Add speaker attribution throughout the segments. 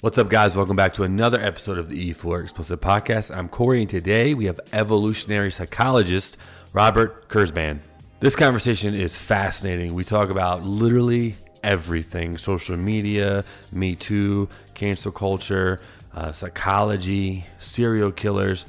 Speaker 1: What's up, guys? Welcome back to another episode of the E4 Explicit Podcast. I'm Corey, and today we have evolutionary psychologist Robert Kurzban. This conversation is fascinating. We talk about literally everything social media, Me Too, cancel culture, uh, psychology, serial killers,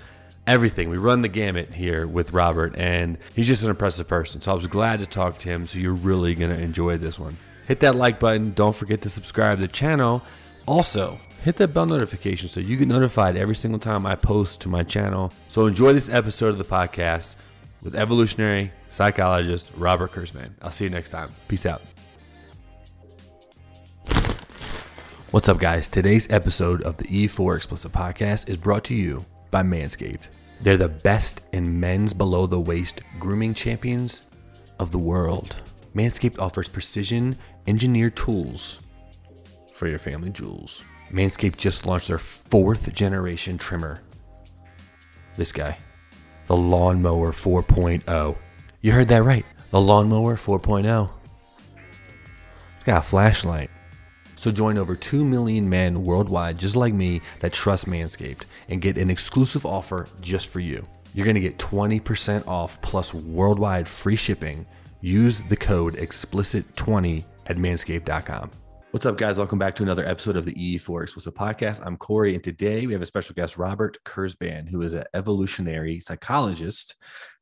Speaker 1: everything. We run the gamut here with Robert, and he's just an impressive person. So I was glad to talk to him. So you're really going to enjoy this one. Hit that like button. Don't forget to subscribe to the channel. Also, hit that bell notification so you get notified every single time I post to my channel. So enjoy this episode of the podcast with evolutionary psychologist Robert Kurzban. I'll see you next time. Peace out. What's up, guys? Today's episode of the E4 Explicit Podcast is brought to you by Manscaped. They're the best in men's below the waist grooming champions of the world. Manscaped offers precision engineered tools for your family jewels. Manscaped just launched their fourth generation trimmer. This guy, the Lawnmower 4.0. You heard that right. The Lawnmower 4.0. It's got a flashlight. So join over 2 million men worldwide just like me that trust Manscaped and get an exclusive offer just for you. You're going to get 20% off plus worldwide free shipping. Use the code explicit20 at manscaped.com. What's up, guys? Welcome back to another episode of the E4 Explicit Podcast. I'm Corey, and today we have a special guest, Robert Kurzban, who is an evolutionary psychologist,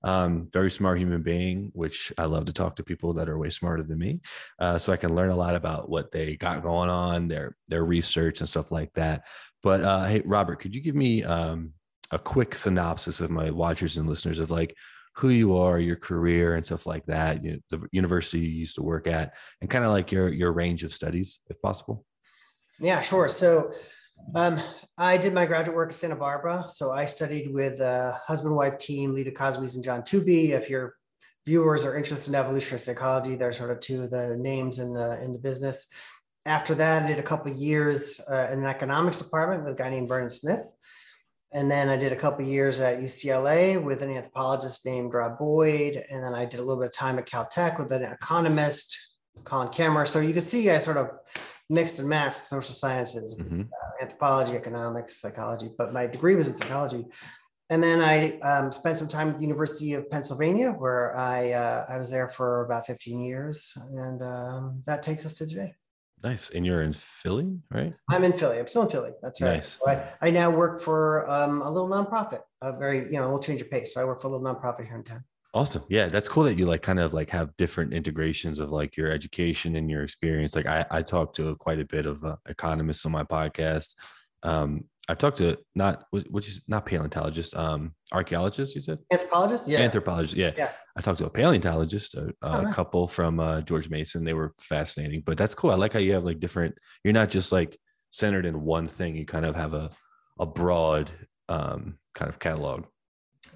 Speaker 1: um, very smart human being, which I love to talk to people that are way smarter than me, uh, so I can learn a lot about what they got going on, their their research and stuff like that. But uh, hey, Robert, could you give me um, a quick synopsis of my watchers and listeners of like who you are, your career, and stuff like that. You know, the university you used to work at, and kind of like your your range of studies, if possible.
Speaker 2: Yeah, sure. So, um, I did my graduate work at Santa Barbara. So I studied with a husband wife team, Leda Cosmides and John Tooby. If your viewers are interested in evolutionary psychology, they're sort of two of the names in the in the business. After that, I did a couple years uh, in an economics department with a guy named Vernon Smith. And then I did a couple years at UCLA with an anthropologist named Rob Boyd. And then I did a little bit of time at Caltech with an economist, Colin Camerer. So you can see I sort of mixed and matched social sciences, mm-hmm. uh, anthropology, economics, psychology, but my degree was in psychology. And then I um, spent some time at the University of Pennsylvania, where I uh, I was there for about 15 years, and um, that takes us to today.
Speaker 1: Nice. And you're in Philly, right?
Speaker 2: I'm in Philly. I'm still in Philly. That's right. Nice. So I, I now work for um, a little nonprofit, a very, you know, a little change of pace. So I work for a little nonprofit here in town.
Speaker 1: Awesome. Yeah, that's cool that you like kind of like have different integrations of like your education and your experience. Like I, I talk to quite a bit of uh, economists on my podcast. Um, I've talked to not which is not paleontologist, um, archaeologist. You said
Speaker 2: anthropologist, yeah,
Speaker 1: anthropologist, yeah. yeah. I talked to a paleontologist, a, a oh, couple from uh, George Mason. They were fascinating, but that's cool. I like how you have like different. You're not just like centered in one thing. You kind of have a a broad um, kind of catalog.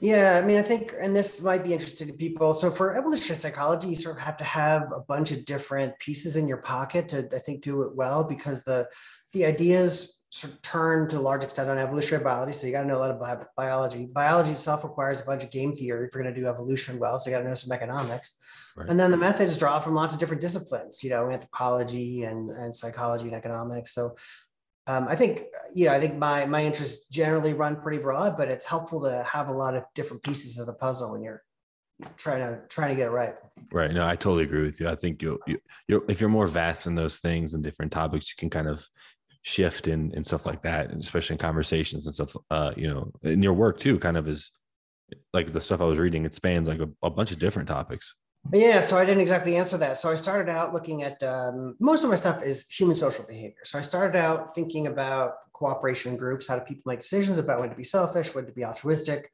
Speaker 2: Yeah, I mean, I think, and this might be interesting to people. So for evolutionary psychology, you sort of have to have a bunch of different pieces in your pocket to, I think, do it well because the the ideas sort of turn to a large extent on evolutionary biology. So you got to know a lot about biology. Biology itself requires a bunch of game theory if you're going to do evolution well. So you got to know some economics. Right. And then the methods draw from lots of different disciplines, you know, anthropology and, and psychology and economics. So um, I think, you know, I think my, my interests generally run pretty broad, but it's helpful to have a lot of different pieces of the puzzle when you're trying to trying to get it right.
Speaker 1: Right. No, I totally agree with you. I think you you you if you're more vast in those things and different topics, you can kind of shift and, and stuff like that, and especially in conversations and stuff, uh, you know, in your work too, kind of is like the stuff I was reading, it spans like a, a bunch of different topics.
Speaker 2: Yeah, so I didn't exactly answer that. So I started out looking at um, most of my stuff is human social behavior. So I started out thinking about cooperation groups, how do people make decisions about when to be selfish, when to be altruistic,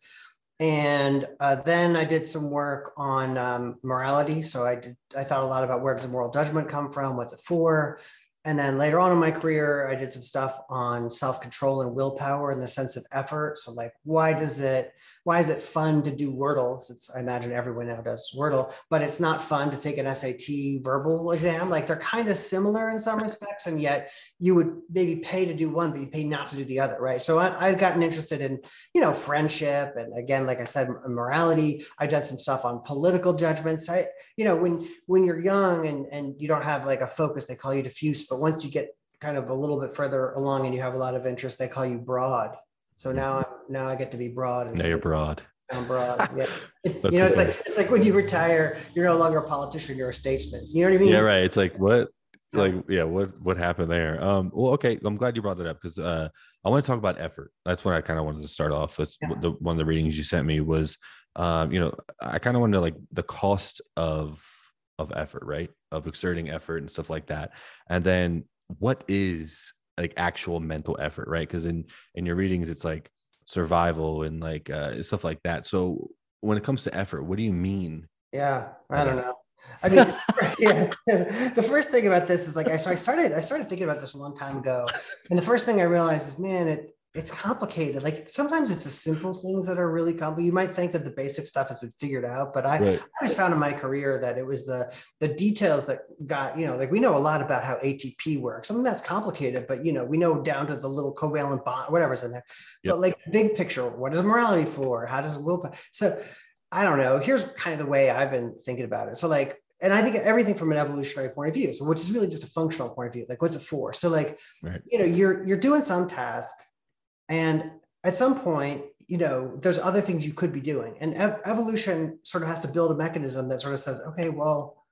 Speaker 2: and uh, then I did some work on um, morality. So I did I thought a lot about where does moral judgment come from, what's it for, and then later on in my career, I did some stuff on self control and willpower and the sense of effort. So, like, why does it, why is it fun to do Wordle? It's, I imagine everyone now does Wordle, but it's not fun to take an SAT verbal exam. Like, they're kind of similar in some respects, and yet you would maybe pay to do one, but you pay not to do the other, right? So, I, I've gotten interested in, you know, friendship. And again, like I said, morality. I've done some stuff on political judgments. I, you know, when, when you're young and, and you don't have like a focus, they call you diffuse, but once you get kind of a little bit further along and you have a lot of interest, they call you broad. So now I'm now I get to be broad.
Speaker 1: Now you're broad.
Speaker 2: I'm broad. Yeah. It's, you know, it's like it's like when you retire, you're no longer a politician, you're a statesman. You know what I mean?
Speaker 1: Yeah, right. It's like what like yeah what what happened there um well okay i'm glad you brought that up because uh i want to talk about effort that's what i kind of wanted to start off with yeah. the one of the readings you sent me was um you know i kind of wanted to like the cost of of effort right? Of exerting effort and stuff like that. And then what is like actual mental effort right? Because in in your readings it's like survival and like uh stuff like that. So when it comes to effort what do you mean
Speaker 2: yeah i don't know. I mean, yeah, the first thing about this is like I so I started I started thinking about this a long time ago, and the first thing I realized is, man, it it's complicated. Like sometimes it's the simple things that are really complicated. You might think that the basic stuff has been figured out, but I, right. I always found in my career that it was the the details that got you know like we know a lot about how ATP works. Something that's complicated, but you know we know down to the little covalent bond, whatever's in there. Yep. But like big picture, what is morality for? How does willpower? So I don't know. Here's kind of the way I've been thinking about it. So like, and I think everything from an evolutionary point of view, so which is really just a functional point of view. Like, what's it for? So like, right. you know, you're you're doing some task, and at some point, you know, there's other things you could be doing, and ev- evolution sort of has to build a mechanism that sort of says, okay, well,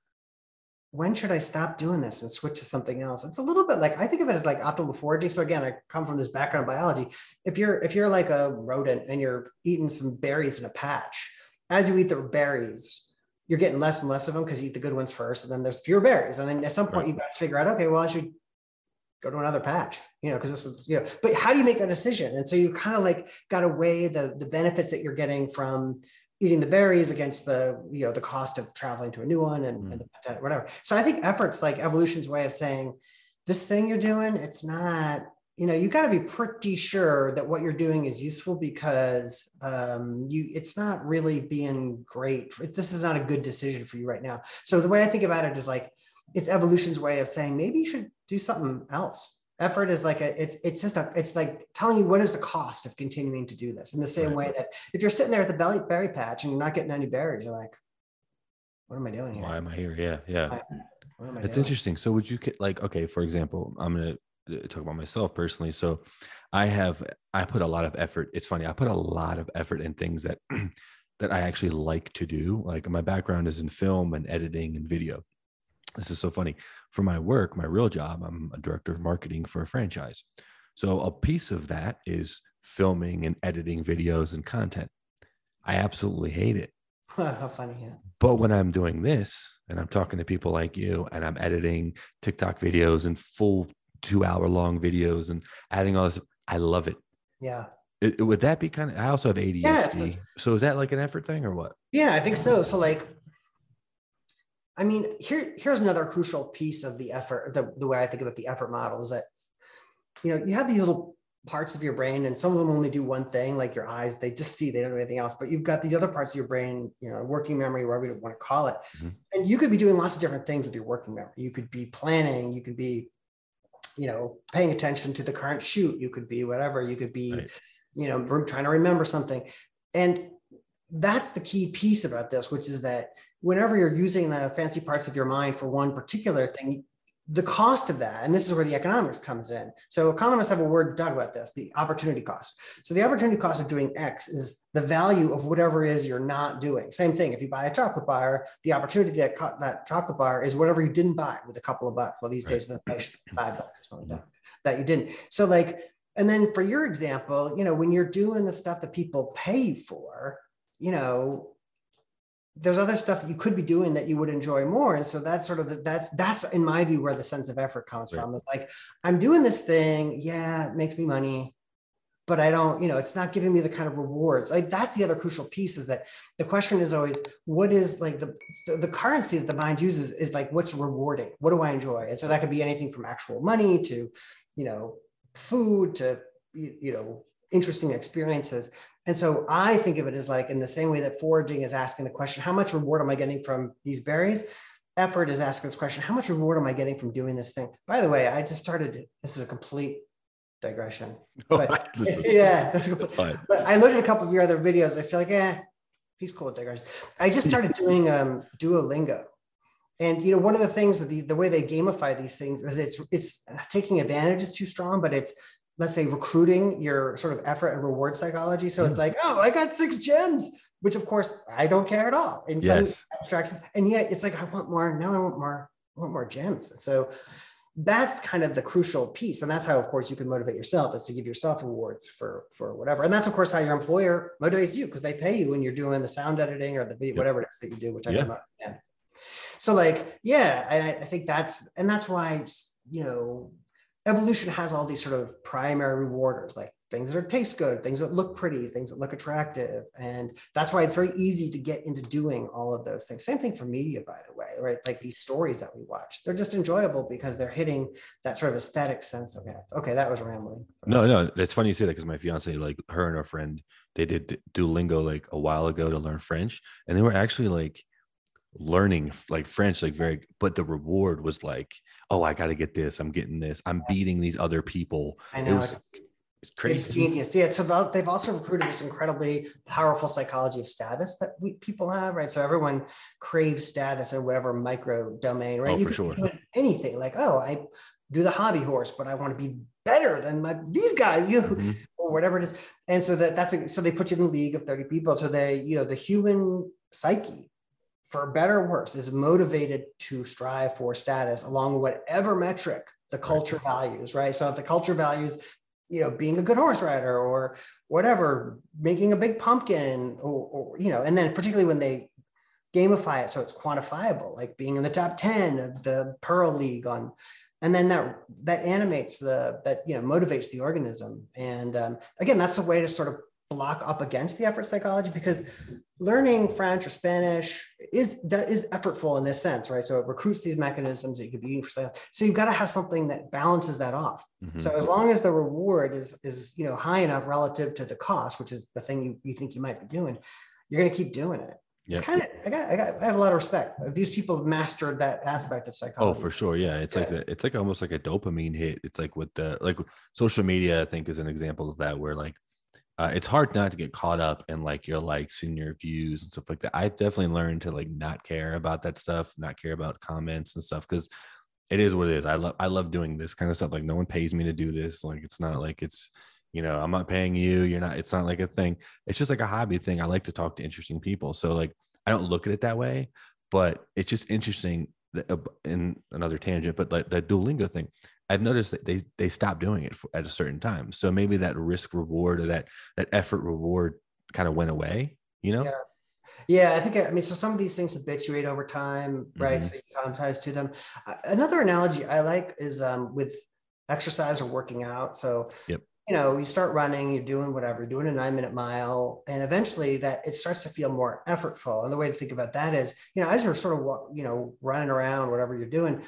Speaker 2: when should I stop doing this and switch to something else? It's a little bit like I think of it as like optimal foraging. So again, I come from this background biology. If you're if you're like a rodent and you're eating some berries in a patch, as you eat the berries, you're getting less and less of them because you eat the good ones first, and then there's fewer berries. And then at some point, right. you've got to figure out, okay, well, I should go to another patch, you know, because this was, you know, but how do you make that decision? And so you kind of like got to weigh the the benefits that you're getting from eating the berries against the, you know, the cost of traveling to a new one and, mm. and the, whatever. So I think efforts like evolution's way of saying, this thing you're doing, it's not you know you got to be pretty sure that what you're doing is useful because um, you it's not really being great this is not a good decision for you right now so the way i think about it is like it's evolution's way of saying maybe you should do something else effort is like a it's it's just a it's like telling you what is the cost of continuing to do this in the same right. way that if you're sitting there at the belly berry patch and you're not getting any berries you're like what am i doing here
Speaker 1: why am i here yeah yeah it's interesting so would you like okay for example i'm gonna uh, talk about myself personally. So I have I put a lot of effort. It's funny, I put a lot of effort in things that that I actually like to do. Like my background is in film and editing and video. This is so funny. For my work, my real job, I'm a director of marketing for a franchise. So a piece of that is filming and editing videos and content. I absolutely hate it.
Speaker 2: How funny, yeah.
Speaker 1: But when I'm doing this and I'm talking to people like you and I'm editing TikTok videos and full two hour long videos and adding all this. I love it.
Speaker 2: Yeah.
Speaker 1: It, would that be kind of? I also have ADHD. Yeah, so, so is that like an effort thing or what?
Speaker 2: Yeah, I think so. So like, I mean, here here's another crucial piece of the effort. The, the way I think about the effort model is that, you know, you have these little parts of your brain and some of them only do one thing like your eyes they just see they don't do anything else but you've got these other parts of your brain you know working memory whatever you want to call it mm-hmm. and you could be doing lots of different things with your working memory you could be planning you could be you know paying attention to the current shoot you could be whatever you could be right. you know trying to remember something and that's the key piece about this which is that whenever you're using the fancy parts of your mind for one particular thing the cost of that, and this is where the economics comes in. So economists have a word to talk about this, the opportunity cost. So the opportunity cost of doing X is the value of whatever it is you're not doing. Same thing. If you buy a chocolate bar, the opportunity that that chocolate bar is whatever you didn't buy with a couple of bucks. Well, these days the inflation five bucks or something like that, that you didn't. So like, and then for your example, you know, when you're doing the stuff that people pay for, you know, there's other stuff that you could be doing that you would enjoy more. And so that's sort of the, that's that's in my view where the sense of effort comes right. from. It's like i'm doing this thing. Yeah it makes me money but i don't you know it's not giving me the kind of rewards. Like that's the other crucial piece is that the question is always what is like the the, the currency that the mind uses is like what's rewarding? What do i enjoy? And so that could be anything from actual money to you know food to you, you know interesting experiences. And so I think of it as like in the same way that foraging is asking the question, how much reward am I getting from these berries? Effort is asking this question, how much reward am I getting from doing this thing? By the way, I just started, this is a complete digression. But, yeah, but I looked at a couple of your other videos. I feel like, eh, he's cool digression. I just started doing um, Duolingo. and you know one of the things that the, the way they gamify these things is it's it's taking advantage is too strong but it's let's say recruiting your sort of effort and reward psychology. So it's like oh i got six gems which of course i don't care at all. In some
Speaker 1: Yes.
Speaker 2: abstractions. And yet it's like i want more. Now i want more. I want more gems. So that's kind of the crucial piece. And that's how of course you can motivate yourself is to give yourself rewards for for whatever. And that's of course how your employer motivates you because they pay you when you're doing the sound editing or the video
Speaker 1: Yep.
Speaker 2: whatever it is that you do which i
Speaker 1: Yeah.
Speaker 2: don't understand so like yeah I, I think that's and that's why you know evolution has all these sort of primary rewarders like things that are taste good things that look pretty things that look attractive. And that's why it's very easy to get into doing all of those things. Same thing for media by the way right? Like these stories that we watch they're just enjoyable because they're hitting that sort of aesthetic sense it okay that was rambling.
Speaker 1: No, no, it's funny you say that because my fiance, like her and her friend, they did Duolingo like a while ago to learn French, and they were actually like learning like French, like very. But the reward was like, oh, I got to get this. I'm getting this. I'm beating these other people.
Speaker 2: i
Speaker 1: It
Speaker 2: know
Speaker 1: was
Speaker 2: it's,
Speaker 1: it's
Speaker 2: it's
Speaker 1: crazy.
Speaker 2: genius yeah so they'll- they've also recruited this incredibly powerful psychology of status that we, people have right so everyone craves status in whatever micro domain right
Speaker 1: Oh,
Speaker 2: you
Speaker 1: for sure.
Speaker 2: anything like oh i do the hobby horse but i want to be better than my these guys you
Speaker 1: Mhm.
Speaker 2: or whatever it is. And so that that's a, so they put you in the league of 30 people. So they, you know, the human psyche, for better or worse, is motivated to strive for status along whatever metric the culture values, right? So if the culture values, you know, being a good horse rider or whatever, making a big pumpkin, or, or you know, and then particularly when they gamify it so it's quantifiable, like being in the top 10 of the Pearl League on and then that that animates the that you know motivates the organism and um, again that's a way to sort of block up against the effort psychology because learning french or spanish is that is effortful in this sense right so it recruits these mechanisms that you could be using so you've got to have something that balances that off
Speaker 1: Mhm.
Speaker 2: so as long as the reward is is you know high enough relative to the cost which is the thing you, you think you might be doing you're going to keep doing it
Speaker 1: Yeah.
Speaker 2: it's kind of I got, I got I have a lot of respect. These people have mastered that aspect of psychology.
Speaker 1: Oh, for sure. Yeah. It's like
Speaker 2: Yeah.
Speaker 1: a, it's like almost like a dopamine hit. It's like with the like social media, I think is an example of that where like uh, it's hard not to get caught up in like your likes and your views and stuff like that. I've definitely learned to like not care about that stuff, not care about comments and stuff because it is what it is. I love I love doing this kind of stuff. Like no one pays me to do this. Like it's not like it's you know I'm not paying you. You're not. It's not like a thing. It's just like a hobby thing. I like to talk to interesting people. So like I don't look at it that way, but it's just interesting. that- uh, In another tangent, but like the Duolingo thing, I've noticed that they they stopped doing it for, at a certain time. So maybe that risk reward or that that effort reward kind of went away. You know?
Speaker 2: Yeah. Yeah, I think I mean so some of these things habituate over time, right?
Speaker 1: Mhm.
Speaker 2: So you acclimatize to them. Uh, Another analogy I like is um, with exercise or working out. So
Speaker 1: Yep.
Speaker 2: you know, you start running, you're doing whatever, you're doing a nine minute mile, and eventually that it starts to feel more effortful. And the way to think about that is, you know, as you're sort of you know running around, whatever you're doing,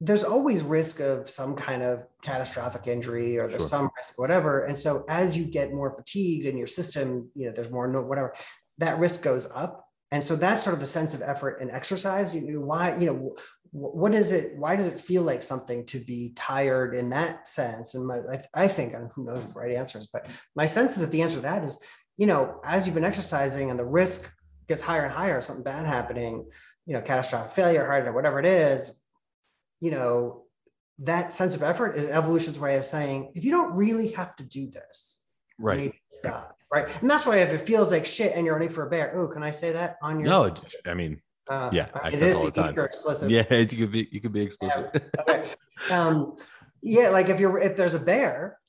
Speaker 2: there's always risk of some kind of catastrophic injury or there's
Speaker 1: Sure.
Speaker 2: some risk whatever. And so as you get more fatigued in your system you know there's more no whatever that risk goes up. And so that's sort of the sense of effort and exercise. You know why you know what is it why does it feel like something to be tired in that sense? And my i, I think and who knows the right answers but my sense is that the answer to that is you know as you've been exercising and the risk gets higher and higher something bad happening you know catastrophic failure heart or whatever it is you know, that sense of effort is evolution's way of saying, if you don't really have to do this,
Speaker 1: Right.
Speaker 2: maybe stop. Right. And that's why if it feels like shit and you're running for a bear, oh, can I say that on your
Speaker 1: No, I mean,
Speaker 2: uh,
Speaker 1: yeah,
Speaker 2: I it is
Speaker 1: all the time.
Speaker 2: explicit.
Speaker 1: yeah, you could be you could be explicit.
Speaker 2: Okay. Um, yeah, like if you're if there's a bear,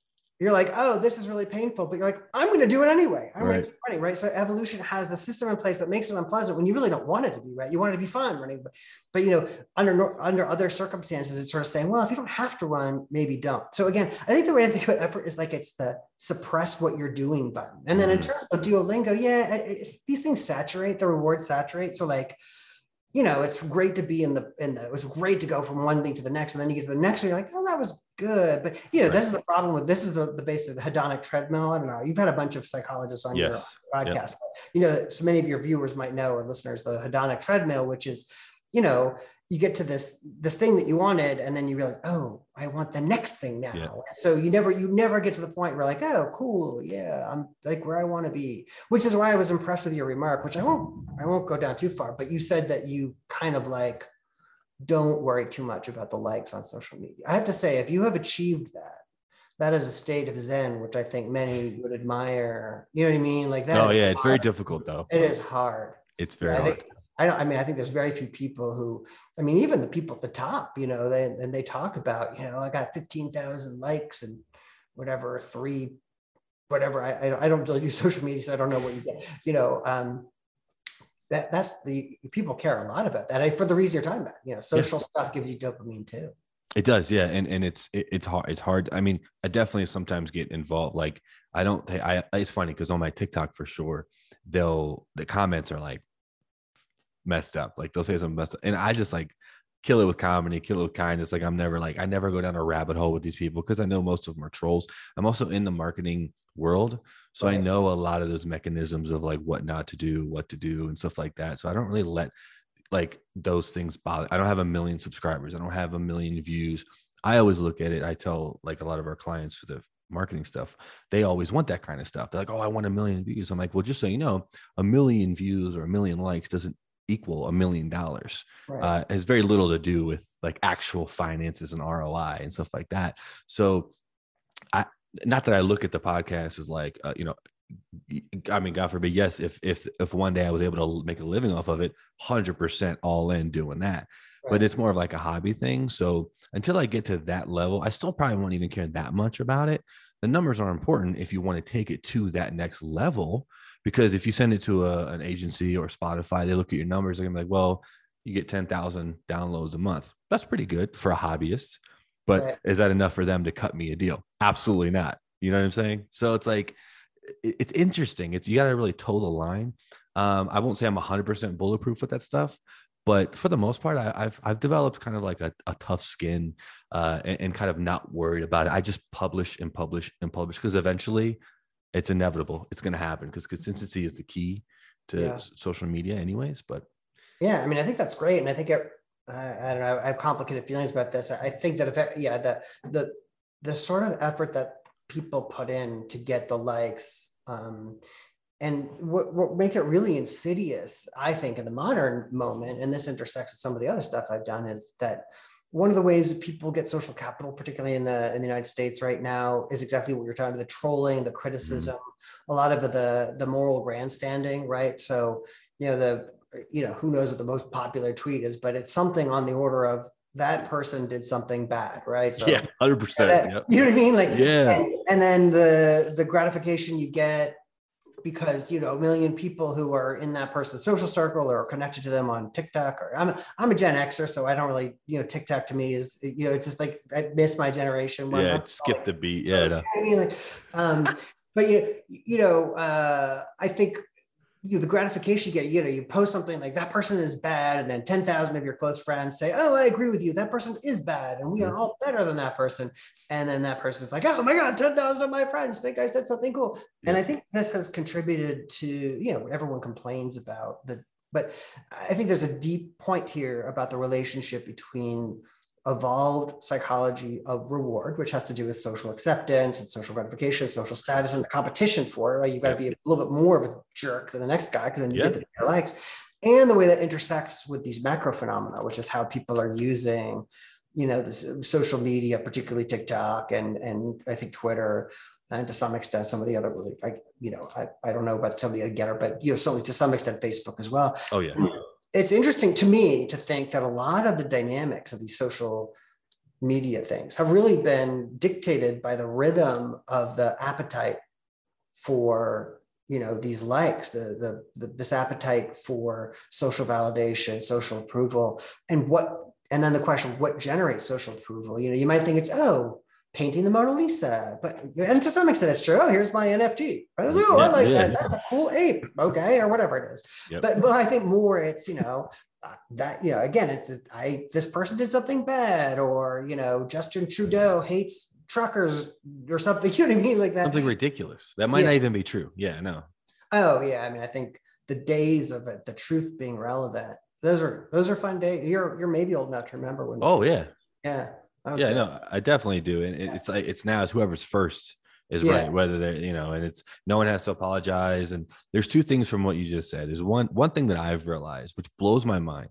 Speaker 2: you're like, oh, this is really painful, but you're like, I'm going to do it anyway. I'm going to keep running, right? So evolution has a system in place that makes it unpleasant when you really don't want it to be, right? You want it to be fun running, but, but you know, under under other circumstances, it's sort of saying, well, if you don't have to run, maybe don't. So again, I think the way to think about effort is like it's the suppress what you're doing button, and then in
Speaker 1: Mhm.
Speaker 2: terms of Duolingo, yeah, it's, these things saturate the reward saturate. So like you know, it's great to be in the in the. It was great to go from one thing to the next, and then you get to the next one, you're like, oh, that was good. But you know,
Speaker 1: Right.
Speaker 2: this is the problem with this is the the base of the hedonic treadmill. I don't know. You've had a bunch of psychologists on
Speaker 1: yes.
Speaker 2: your podcast. You know, so many of your viewers might know or listeners the hedonic treadmill, which is you know, you get to this this thing that you wanted, and then you realize, oh, I want the next thing now.
Speaker 1: Yeah.
Speaker 2: So you never you never get to the point where like, oh, cool, yeah, I'm like where I want to be. Which is why I was impressed with your remark, which I won't I won't go down too far, but you said that you kind of like don't worry too much about the likes on social media. I have to say, if you have achieved that, that is a state of zen, which I think many would admire. You know what I mean? Like that.
Speaker 1: Oh yeah, it's very difficult though.
Speaker 2: It is hard.
Speaker 1: It's very
Speaker 2: I
Speaker 1: hard.
Speaker 2: think, I don't. I mean, I think there's very few people who. I mean, even the people at the top, you know, they and they talk about, you know, I got fifteen thousand likes and whatever three, whatever. I I don't- I don't really use social media, so I don't know what you get. You know, um, that that's the people care a lot about that I, for the reason you're talking about. You know, social stuff gives you dopamine too.
Speaker 1: It does, yeah, and and it's it, it's hard. It's hard. I mean, I definitely sometimes get involved. Like I don't. think I it's funny because on my TikTok for sure, they'll the comments are like messed up. Like they'll say something messed up, and I just like kill it with comedy, kill it with kindness. Like I'm never like I never go down a rabbit hole with these people because I know most of them are trolls. I'm also in the marketing world, so I know a lot of those mechanisms of like what not to do, what to do, and stuff like that. So I don't really let like those things bother. I don't have a million subscribers. I don't have a million views. I always look at it. I tell like a lot of our clients for the marketing stuff, they always want that kind of stuff. They're like, oh, I want a million views. I'm like, well, just so you know, a million views or a million likes doesn't equal a million dollars.
Speaker 2: Right.
Speaker 1: Uh, has very little to do with like actual finances and ROI and stuff like that. So, I not that I look at the podcast as like uh, you know I mean, God forbid, yes, if if if one day I was able to make a living off of it, hundred percent all in doing that. But it's more of like a hobby thing. So until I get to that level, I still probably won't even care that much about it. The numbers are important if you want to take it to that next level. Because if you send it to a, an agency or Spotify, they look at your numbers, they're gonna be like, well, you get 10,000 downloads a month. That's pretty good for a hobbyist. But
Speaker 2: Right.
Speaker 1: is that enough for them to cut me a deal? Absolutely not. You know what I'm saying? So it's like, it's interesting. It's you got to really toe the line. Um, I won't say I'm 100% bulletproof with that stuff, but for the most part, I, I've I've developed kind of like a, a tough skin uh, and, and kind of not worried about it. I just publish and publish and publish because eventually, it's inevitable. It's going to happen because consistency is the key to
Speaker 2: Yeah.
Speaker 1: social media, anyways. But
Speaker 2: Yeah, I mean, I think that's great, and I think it, I, I don't know. I have complicated feelings about this. I I think that if it- yeah, the the the sort of effort that people put in to get the likes, um, and what what makes it really insidious, I think, in the modern moment, and this intersects with some of the other stuff I've done, is that one of the ways that people get social capital, particularly in the in the United States right now, is exactly what you're talking about: the trolling, the criticism, mm-hmm. a lot of the the moral grandstanding, right? So you know the you know, who knows what the most popular tweet is, but it's something on the order of that person did something bad, right? So
Speaker 1: yeah, hundred percent. Yep.
Speaker 2: you know what I mean? Like,
Speaker 1: Yeah.
Speaker 2: and, and then the the gratification you get because you know a million people who are in that person's social circle or connected to them on TikTok or I'm a, I'm a Gen Xer, so I don't really you know TikTok to me is you know it's just like I miss my generation. when
Speaker 1: Yeah, skip the beat. Yeah, no.
Speaker 2: you know what I mean, like, um, but you you know, uh, I think you the gratification you get, you know, you post something like that person is bad, and then ten thousand of your close friends say, "Oh, I agree with you. That person is bad, and we are all better than that person." And then that person's like, "Oh my god, ten thousand of my friends think I said something cool." And I think this has contributed to you know everyone complains about the, but I think there's a deep point here about the relationship between evolved psychology of reward, which has to do with social acceptance and social gratification, social status, and the competition for it. Right? You've got to be a little bit more of a jerk than the next guy because then you
Speaker 1: Yeah.
Speaker 2: get the better likes. And the way that intersects with these macro phenomena, which is how people are using, you know, the uh, social media, particularly TikTok and and I think Twitter, and to some extent some of the other really like you know I, I don't know about some of the other getter, but you know certainly to some extent Facebook as well
Speaker 1: Oh yeah. Mm-hmm.
Speaker 2: It's interesting to me to think that a lot of the dynamics of these social media things have really been dictated by the rhythm of the appetite for you know these likes the, the, the this appetite for social validation social approval and what and then the question what generates social approval? You know you might think it's oh painting the mona lisa but and to some extent it's true oh here's my nft oh i like
Speaker 1: yeah.
Speaker 2: that that's a cool ape okay or whatever it is
Speaker 1: Yep.
Speaker 2: but but I think more it's you know uh, that you know again it's I this person did something bad or you know Justin Trudeau hates truckers or something you know what I mean like that
Speaker 1: Something ridiculous. That might
Speaker 2: Yeah.
Speaker 1: not even be true. Yeah, no.
Speaker 2: oh yeah I mean I think the days of it the truth being relevant those are those are fun days. You're you're maybe old enough to remember when.
Speaker 1: Oh yeah,
Speaker 2: yeah,
Speaker 1: yeah. Good. No, I definitely do, and it's like it's now it's whoever's first is yeah. right whether they're you know and it's no one has to apologize and there's two things from what you just said is one one thing that i've realized which blows my mind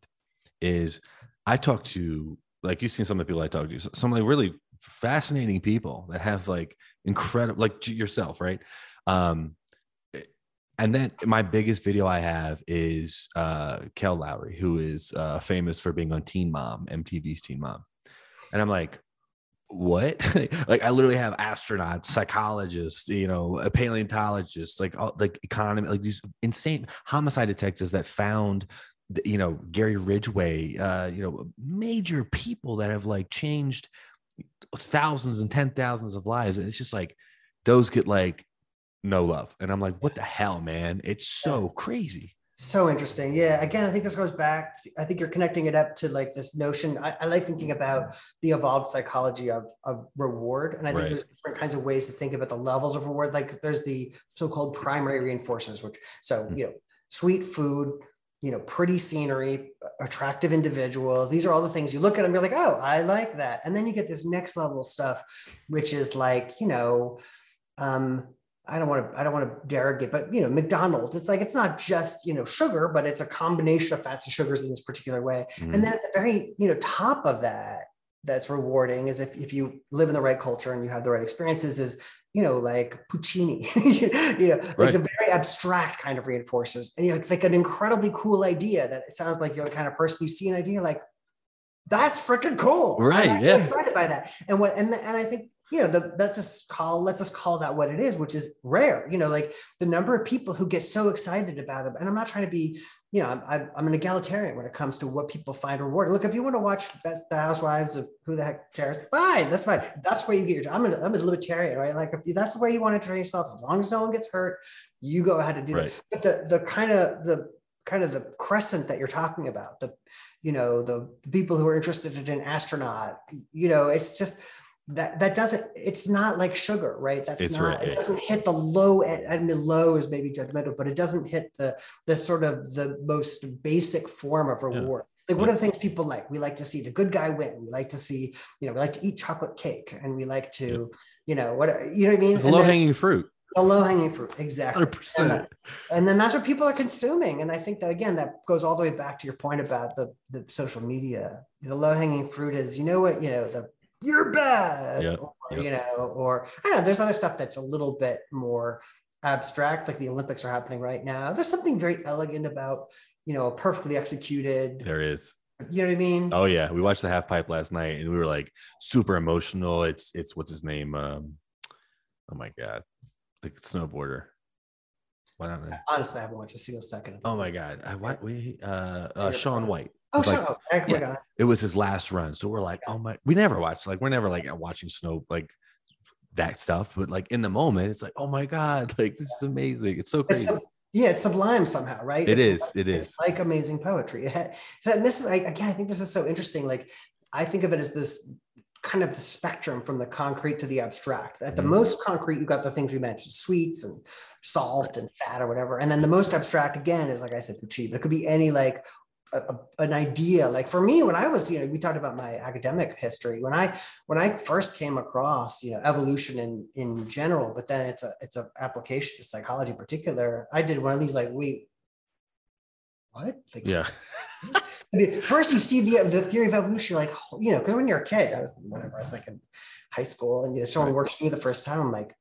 Speaker 1: is i talk to like you've seen some of the people i talk to some like really fascinating people that have like incredible like yourself right um and then my biggest video I have is uh, Kail Lowry, who is uh, famous for being on Teen Mom, MTV's Teen Mom. And I'm like, what? like I literally have astronauts, psychologists, you know, paleontologists, like all, like economy, like these insane homicide detectives that found, you know, Gary Ridgway, uh, you know, major people that have like changed thousands and ten thousands of lives, and it's just like those get like no love, and I'm like, what the hell, man? It's so crazy.
Speaker 2: So interesting. Yeah. Again, I think this goes back. I think you're connecting it up to like this notion. I, I like thinking about the evolved psychology of, of reward. And I think right. there's different kinds of ways to think about the levels of reward. Like there's the so-called primary reinforcers, which so mm-hmm. you know, sweet food, you know, pretty scenery, attractive individuals. These are all the things you look at and you're like, oh, I like that. And then you get this next level stuff, which is like, you know, um, I don't want to I don't want to derogate, but you know, McDonald's, it's like it's not just you know sugar, but it's a combination of fats and sugars in this particular way. Mm-hmm. And then at the very you know top of that, that's rewarding is if, if you live in the right culture and you have the right experiences, is you know, like Puccini, you know, like right. the very abstract kind of reinforces. And you know, it's like an incredibly cool idea that it sounds like you're the kind of person you see an idea like, that's freaking cool.
Speaker 1: Right. yeah.
Speaker 2: excited by that. And what and and I think you know, the, let's just call let's just call that what it is, which is rare. You know, like the number of people who get so excited about it. And I'm not trying to be, you know, I'm, I'm an egalitarian when it comes to what people find rewarding. Look, if you want to watch the Housewives of Who the Heck Cares, fine, that's fine. That's where you get your. I'm a, I'm a libertarian, right? Like if that's the way you want to train yourself, as long as no one gets hurt, you go ahead and do right. that. But the the kind of the kind of the crescent that you're talking about, the you know the, the people who are interested in an astronaut, you know, it's just that that doesn't it's not like sugar right? That's it's not right. it doesn't hit the low i mean low is maybe judgmental but it doesn't hit the the sort of the most basic form of reward. Yeah. like what are the things people like we like to see the good guy win. We like to see you know we like to eat chocolate cake and we like to yeah. you know what you know what i mean?
Speaker 1: Low hanging fruit.
Speaker 2: The low hanging fruit exactly. And, and, then that's what people are consuming. And i think that again that goes all the way back to your point about the the social media. The low hanging fruit is you know what you know the you're bad yep. Or, yep. you know or i don't know there's other stuff that's a little bit more abstract like the olympics are happening right now. There's something very elegant about you know perfectly executed
Speaker 1: there is.
Speaker 2: You know what i mean?
Speaker 1: Oh yeah. We watched the half pipe last night and we were like super emotional. It's it's what's his name? Um oh my god. The snowboarder.
Speaker 2: Why not honestly i haven't watched a single second
Speaker 1: oh my god. I, what we uh, uh shaun white
Speaker 2: Oh, like, so,
Speaker 1: yeah, it was his last run. So we're like, oh my, we never watched, like, we're never like watching snow, like that stuff. But like in the moment, it's like, oh my God, like this is amazing. It's so crazy. It's
Speaker 2: yeah, it's sublime somehow, right?
Speaker 1: It
Speaker 2: it's
Speaker 1: is. Like, it is.
Speaker 2: like amazing poetry. So and this is like, again, I think this is so interesting. Like, I think of it as this kind of the spectrum from the concrete to the abstract. At the mm-hmm. most concrete, you've got the things we mentioned, sweets and salt and fat or whatever. And then the most abstract again is like I said, Puccini. It could be any like a, an idea. Like for me when i was you know we talked about my academic history. When i when i first came across you know evolution in in general but then it's a it's an application to psychology in particular i did one of these like wait what? Like,
Speaker 1: yeah.
Speaker 2: First you see the the theory of evolution like you know because when you're a kid i was whatever i was like in high school and someone works me the first time i'm like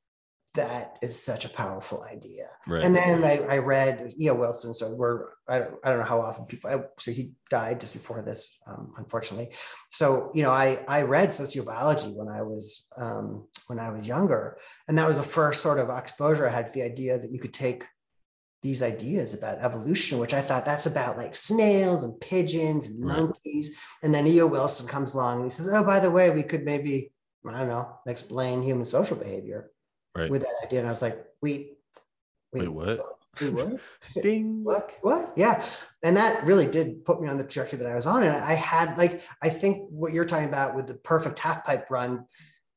Speaker 2: that is such a powerful idea. Right. And then I, I read E.O. Wilson. So we're, I don't, I don't know how often people, I, so he died just before this, um, unfortunately. So, you know, I, I read sociobiology when I was, um, when I was younger. And that was the first sort of exposure I had to the idea that you could take these ideas about evolution, which I thought that's about like snails and pigeons and right. monkeys. And then E.O. Wilson comes along and he says, oh, by the way, we could maybe, I don't know, explain human social behavior right. with that idea. And I was like, wait,
Speaker 1: wait, wait what?
Speaker 2: Wait, what?
Speaker 1: Ding.
Speaker 2: What? What? Yeah. And that really did put me on the trajectory that I was on. And I had like, I think what you're talking about with the perfect half pipe run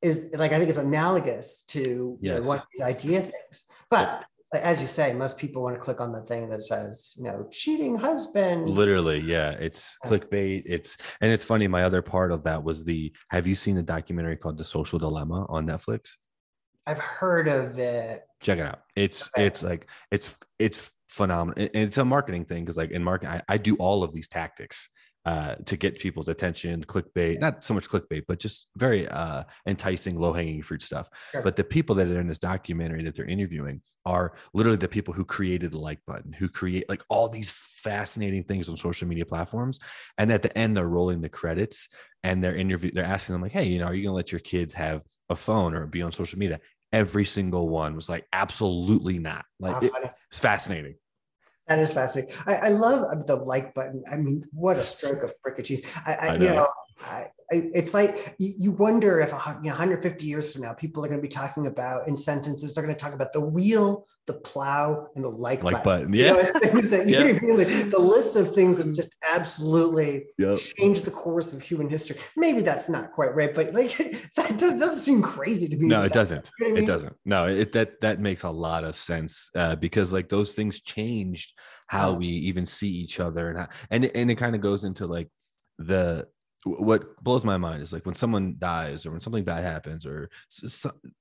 Speaker 2: is like, I think it's analogous to yes. you know, of the idea things. But as you say, most people want to click on the thing that says, you know, cheating husband.
Speaker 1: Literally, yeah. It's clickbait. It's and it's funny. My other part of that was the. Have you seen the documentary called The Social Dilemma on Netflix?
Speaker 2: I've heard of it.
Speaker 1: Check it out. It's okay. it's like it's it's phenomenal. It's a marketing thing because like in marketing, I, I do all of these tactics uh, to get people's attention, clickbait, not so much clickbait, but just very uh, enticing, low hanging fruit stuff. Sure. But the people that are in this documentary that they're interviewing are literally the people who created the like button, who create like all these fascinating things on social media platforms. And at the end, they're rolling the credits and they're interview, they're asking them like, Hey, you know, are you going to let your kids have a phone or be on social media? Every single one was like, absolutely not. Like it, it's fascinating.
Speaker 2: That is fascinating. I, I, love the like button. I mean, what a stroke of frickin' cheese. I, I, I know. you know, I, it's like you, wonder if you know, 150 years from now, people are going to be talking about in sentences. They're going to talk about the wheel, the plow, and the like,
Speaker 1: like button. button. Yeah, you know,
Speaker 2: that yeah. the list of things that just absolutely yep. change the course of human history. Maybe that's not quite right, but like that doesn't seem crazy to me.
Speaker 1: No, it doesn't. You know I mean? It doesn't. No, it that that makes a lot of sense uh, because like those things changed how oh. we even see each other and how, and and it kind of goes into like the what blows my mind is like when someone dies or when something bad happens or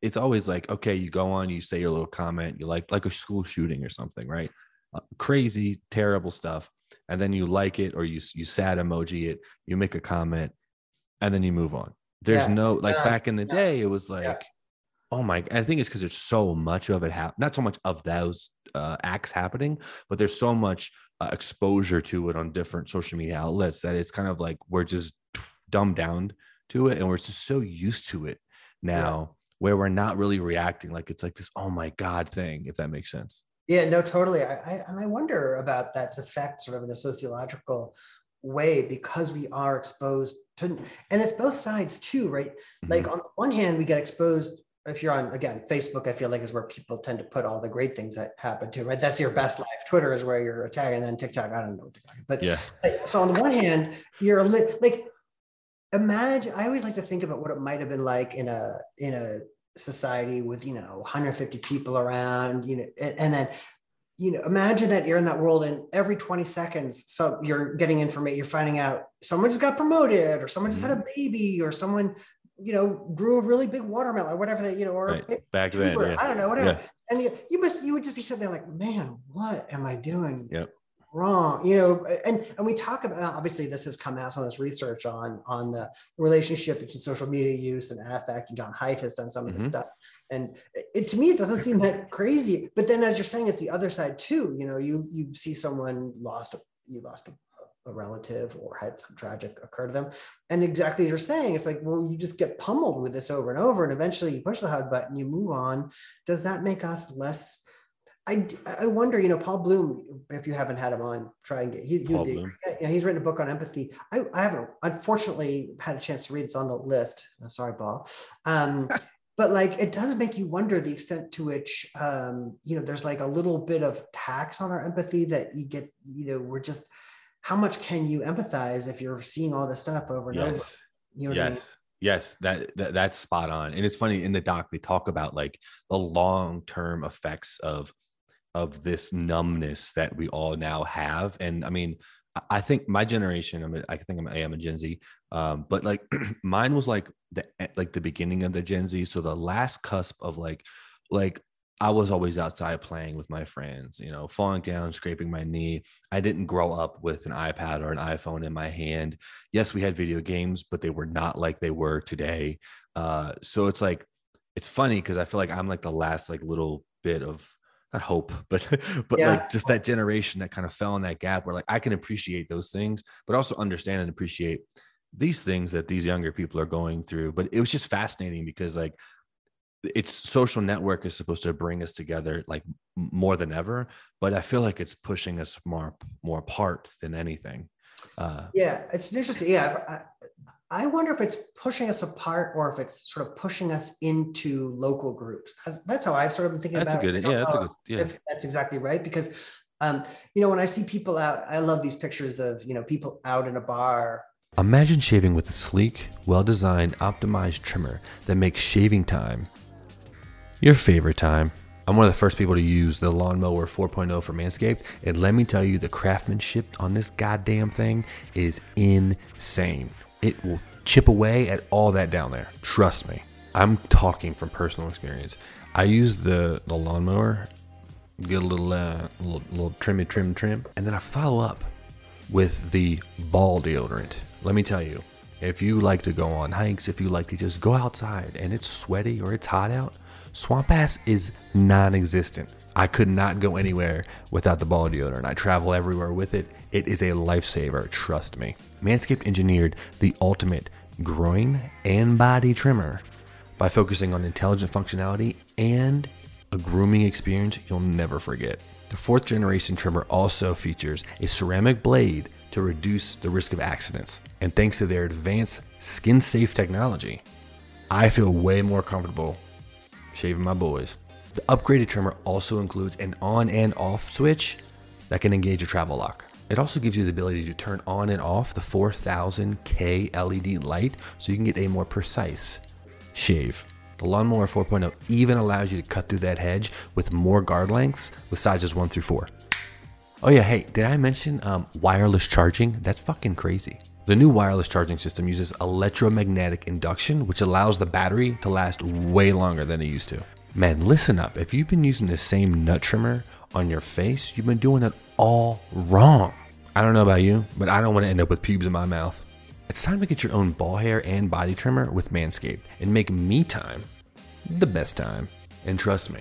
Speaker 1: it's always like okay you go on you say your little comment you like like a school shooting or something right uh, crazy terrible stuff and then you like it or you you sad emoji it you make a comment and then you move on there's yeah, no like back in the day it was like yeah. oh my i think it's because there's so much of it happen not so much of those uh, acts happening but there's so much uh, exposure to it on different social media outlets that it's kind of like we're just dumbed down to it and we're just so used to it now yeah. where we're not really reacting like it's like this oh my god thing if that makes sense.
Speaker 2: Yeah no totally I, I and i wonder about that effect sort of in a sociological way because we are exposed to and it's both sides too right? Mm-hmm. like on one hand we get exposed if you're on again facebook i feel like is where people tend to put all the great things that happen to right? That's your best life. Twitter is where you're attacking and then tiktok i don't know what TikTok, but
Speaker 1: yeah.
Speaker 2: like, so on the one hand you're like imagine i always like to think about what it might have been like in a in a society with you know 150 people around you know and, and then you know imagine that you're in that world and every 20 seconds so you're getting information you're finding out someone just got promoted or someone just had a mm-hmm. baby or someone you know grew a really big watermelon or whatever that you know or
Speaker 1: right. back then yeah.
Speaker 2: i don't know whatever yeah. and you, you must you would just be sitting there like man what am i doing
Speaker 1: yep
Speaker 2: wrong you know and and we talk about obviously this has come out some of this research on on the relationship between social media use and affect and john haidt has done some of this mm-hmm. stuff. And it, to me it doesn't seem that crazy but then as you're saying it's the other side too you know you you see someone lost you lost a, a relative or had some tragic occur to them. And exactly as you're saying it's like well you just get pummeled with this over and over and eventually you push the hug button you move on. Does that make us less I, I wonder, you know, Paul Bloom, if you haven't had him on, try and get, he, he, you know, he's written a book on empathy. I, I haven't, unfortunately, had a chance to read it. It's on the list. Oh, sorry, Paul. Um, but like, it does make you wonder the extent to which, um, you know, there's like a little bit of tax on our empathy that you get, you know, we're just, how much can you empathize if you're seeing all this stuff over and
Speaker 1: yes.
Speaker 2: over?
Speaker 1: You know yes. I mean? Yes, that, that that's spot on. And it's funny in the doc they talk about like the long-term effects of of this numbness that we all now have. And I mean, I think my generation, I mean, I think I'm, I am a Gen Z, um, but like mine was like the like the beginning of the Gen Z. So the last cusp of like, like I was always outside playing with my friends, you know, falling down, scraping my knee. I didn't grow up with an iPad or an iPhone in my hand. Yes, we had video games, but they were not like they were today. Uh, so it's like, it's funny because I feel like I'm like the last like little bit of not hope, but but yeah. like just that generation that kind of fell in that gap where like I can appreciate those things, but also understand and appreciate these things that these younger people are going through. But it was just fascinating because like it's social network is supposed to bring us together like more than ever, but I feel like it's pushing us more more apart than anything.
Speaker 2: Uh, yeah, it's interesting. Yeah, I, I wonder if it's pushing us apart or if it's sort of pushing us into local groups. That's, that's how I've sort of been thinking
Speaker 1: that's
Speaker 2: about
Speaker 1: a good,
Speaker 2: it.
Speaker 1: Yeah, that's a good, yeah.
Speaker 2: that's exactly right. Because, um, you know, when I see people out, I love these pictures of, you know, people out in a bar.
Speaker 1: Imagine shaving with a sleek, well designed, optimized trimmer that makes shaving time your favorite time. I'm one of the first people to use the Lawnmower 4.0 for Manscaped. And let me tell you, the craftsmanship on this goddamn thing is insane. It will chip away at all that down there. Trust me. I'm talking from personal experience. I use the, the lawnmower, get a little, uh, little, little trimmy, trim, trim, and then I follow up with the ball deodorant. Let me tell you, if you like to go on hikes, if you like to just go outside and it's sweaty or it's hot out, Swamp Ass is non existent. I could not go anywhere without the ball deodorant. I travel everywhere with it. It is a lifesaver, trust me. Manscaped engineered the ultimate groin and body trimmer by focusing on intelligent functionality and a grooming experience you'll never forget. The fourth generation trimmer also features a ceramic blade to reduce the risk of accidents. And thanks to their advanced skin safe technology, I feel way more comfortable shaving my boys. The upgraded trimmer also includes an on and off switch that can engage a travel lock. It also gives you the ability to turn on and off the 4000K LED light so you can get a more precise shave. The Lawnmower 4.0 even allows you to cut through that hedge with more guard lengths with sizes 1 through 4. Oh yeah, hey, did I mention um, wireless charging? That's fucking crazy. The new wireless charging system uses electromagnetic induction, which allows the battery to last way longer than it used to. Man, listen up. If you've been using the same nut trimmer on your face, you've been doing it all wrong. I don't know about you, but I don't want to end up with pubes in my mouth. It's time to get your own ball hair and body trimmer with Manscaped and make me time the best time. And trust me,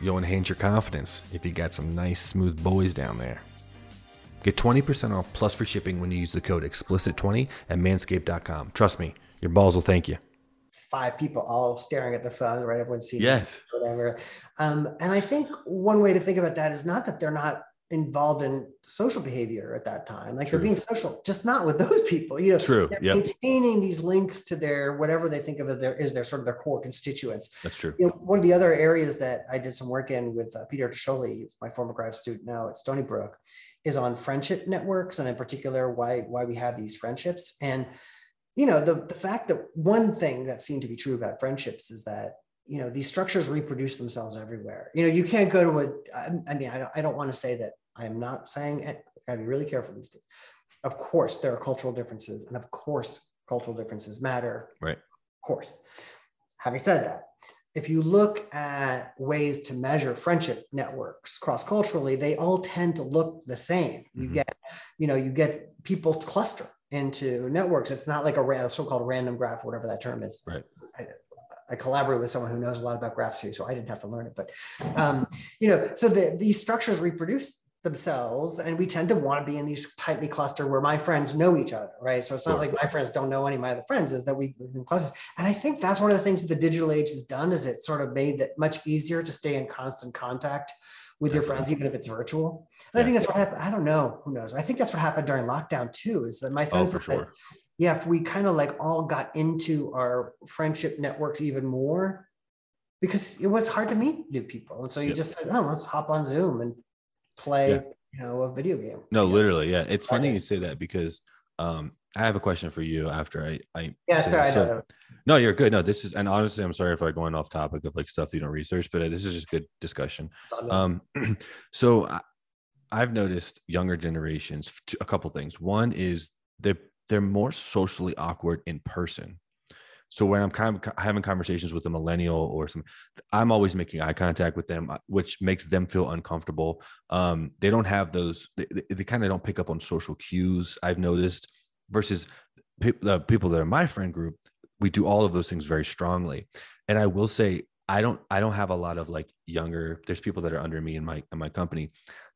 Speaker 1: you'll enhance your confidence if you got some nice, smooth boys down there. Get 20% off plus for shipping when you use the code explicit20 at manscaped.com. Trust me, your balls will thank you.
Speaker 2: Five people all staring at their phone, right? Everyone's seeing
Speaker 1: Yes.
Speaker 2: whatever. Um, and I think one way to think about that is not that they're not involved in social behavior at that time. Like
Speaker 1: True.
Speaker 2: they're being social, just not with those people. You know,
Speaker 1: True. Yep.
Speaker 2: maintaining these links to their whatever they think of as their is their sort of their core constituents.
Speaker 1: That's true.
Speaker 2: You know, one of the other areas that I did some work in with uh, Peter DeScioli, my former grad student now at Stony Brook, is on friendship networks and in particular why why we have these friendships. And you know, the the fact that one thing that seemed to be true about friendships is that you know these structures reproduce themselves everywhere. You know, you can't go to a. I- I mean, I don't, I don't want to say that. I am not saying. I got to be really careful these days. Of course, there are cultural differences, and of course, cultural differences matter.
Speaker 1: Right.
Speaker 2: Of course. Having said that, if you look at ways to measure friendship networks cross culturally, they all tend to look the same. You
Speaker 1: Mhm.
Speaker 2: get, you know, you get people cluster into networks. It's not like a ra- so-called random graph, whatever that term is.
Speaker 1: Right.
Speaker 2: I, I collaborate with someone who knows a lot about graphs too, so I didn't have to learn it. But um, you know, so the, these structures reproduce themselves, and we tend to want to be in these tightly clustered where my friends know each other, right? So it's not
Speaker 1: Sure.
Speaker 2: like my friends don't know any of my other friends, is that we in clusters. And I think that's one of the things that the digital age has done is it sort of made it much easier to stay in constant contact with your friends, even if it's virtual. And I think that's what happened. I don't know. Who knows? I think that's what happened during lockdown too. Is that my
Speaker 1: Oh,
Speaker 2: sense
Speaker 1: for
Speaker 2: is that yeah, if we kind of like all got into our friendship networks even more, because it was hard to meet new people. And so you
Speaker 1: Yep.
Speaker 2: just said, oh, let's hop on Zoom and play,
Speaker 1: Yeah.
Speaker 2: you know, a video game.
Speaker 1: No,
Speaker 2: Yeah.
Speaker 1: literally, yeah. It's funny you say that because um, I have a question for you after I. I
Speaker 2: Yeah, sorry. I
Speaker 1: So- No, you're good. No, this is, and honestly, I'm sorry if I'm going off topic of like stuff you don't research, but uh, this is just good discussion.
Speaker 2: It's all good.
Speaker 1: Um, so I, I've noticed younger generations a couple things. One is they're they're more socially awkward in person. So when I'm kind of having conversations with a millennial or some, I'm always making eye contact with them, uh, which makes them feel uncomfortable. Um, they don't have those. They- they kind of don't pick up on social cues. I've noticed versus pe- the people that are my friend group. We do all of those things very strongly. And I will say, I don't. I don't have a lot of like younger. There's people that are under me in my in my company.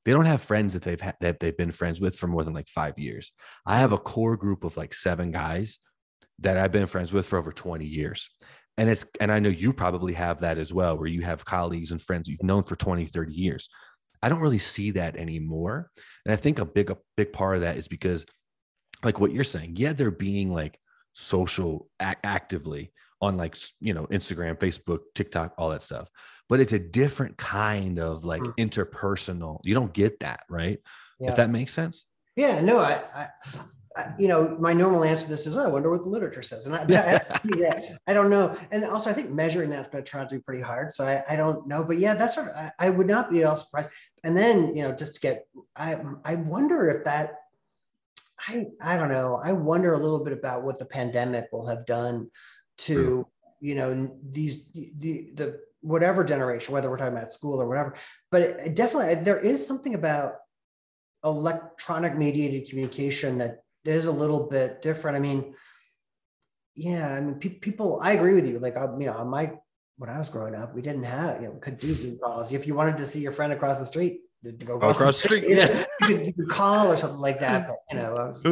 Speaker 1: They don't have friends that they've had that they've been friends with for more than like five years. I have a core group of like seven guys that I've been friends with for over 20 years. And it's and I know you probably have that as well, where you have colleagues and friends you've known for 20, 30 years. I don't really see that anymore. And I think a big, a big part of that is because, like what you're saying, yeah, they're being like social ac- actively on like you know Instagram, Facebook, TikTok, all that stuff. But it's a different kind of like
Speaker 2: Mm.
Speaker 1: interpersonal. You don't get that, right?
Speaker 2: yeah.
Speaker 1: If that makes sense.
Speaker 2: Yeah, no, I, I you know, my normal answer to this is, oh, I wonder what the literature says. And I, I, I, don't know. And also, I think measuring that's going to try to be pretty hard. So I, I don't know. But yeah, that's sort of, I, I would not be at all surprised. And then, you know, just to get, I, I wonder if that, I, I don't know. I wonder a little bit about what the pandemic will have done to, you know, these, the, the, whatever generation, whether we're talking about school or whatever. But it, definitely, there is something about electronic mediated communication that is a little bit different. I mean, yeah, I mean, pe- people. I agree with you. Like, I, you know, on my when I was growing up, we didn't have, you know, could do Zoom calls. If you wanted to see your friend across the street, to go across,
Speaker 1: across the street,
Speaker 2: yeah, you, could, you could call or something like that. But you know, I was,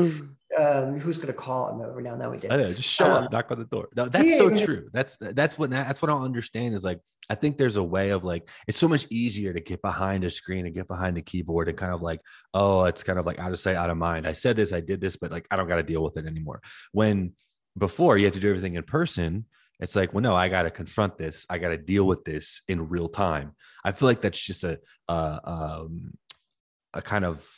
Speaker 2: um, who's going to call him every now and then we did.
Speaker 1: I know, just show um, up, knock on the door. No, that's yeah, so yeah. true. That's that's what that's what I understand is like I think there's a way of like it's so much easier to get behind a screen and get behind a keyboard and kind of like oh it's kind of like out of sight out of mind. I said this, I did this, but like I don't got to deal with it anymore. When before you had to do everything in person, it's like well no I got to confront this, I got to deal with this in real time. I feel like that's just a uh, um, a kind of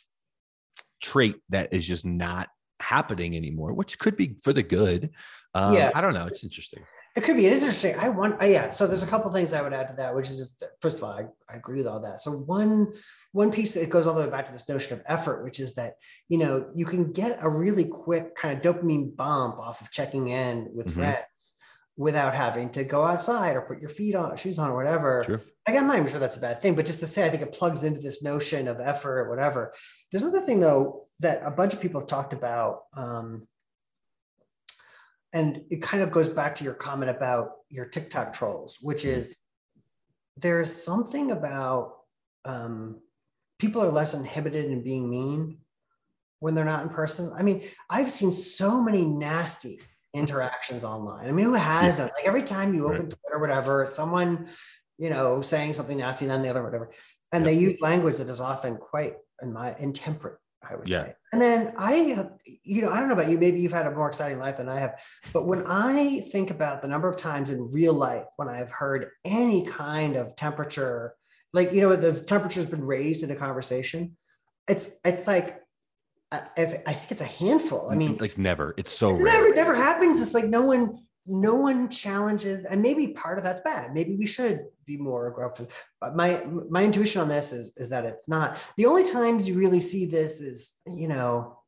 Speaker 1: trait that is just not happening anymore, which could be for the good. Um, yeah, I don't know. It's interesting.
Speaker 2: It could be. It is interesting. I want. Uh, yeah. So there's a couple things I would add to that, which is just first of all, I, I agree with all that. So one one piece it goes all the way back to this notion of effort, which is that you know you can get a really quick kind of dopamine bump off of checking in with mm-hmm. friends without having to go outside or put your feet on shoes on or whatever. Sure. Like I'm not even sure that's a bad thing, but just to say, I think it plugs into this notion of effort or whatever. There's another thing though that a bunch of people have talked about. Um, and it kind of goes back to your comment about your TikTok trolls, which mm-hmm. is there's something about um, people are less inhibited in being mean when they're not in person. I mean, I've seen so many nasty interactions online. I mean, who hasn't? Like every time you open right. Twitter, whatever, someone, you know, saying something nasty, then the other, whatever, and they use language that is often quite in my intemperate. I would yeah. say. And then I, you know, I don't know about you, maybe you've had a more exciting life than I have, but when I think about the number of times in real life when I've heard any kind of temperature, like, you know, the temperature's been raised in a conversation, it's, it's like I, I think it's a handful. I mean,
Speaker 1: like never. It's so
Speaker 2: it never, never happens. It's like no one, no one challenges, and maybe part of that's bad. Maybe we should be more aggressive. But my my intuition on this is is that it's not. The only times you really see this is, you know,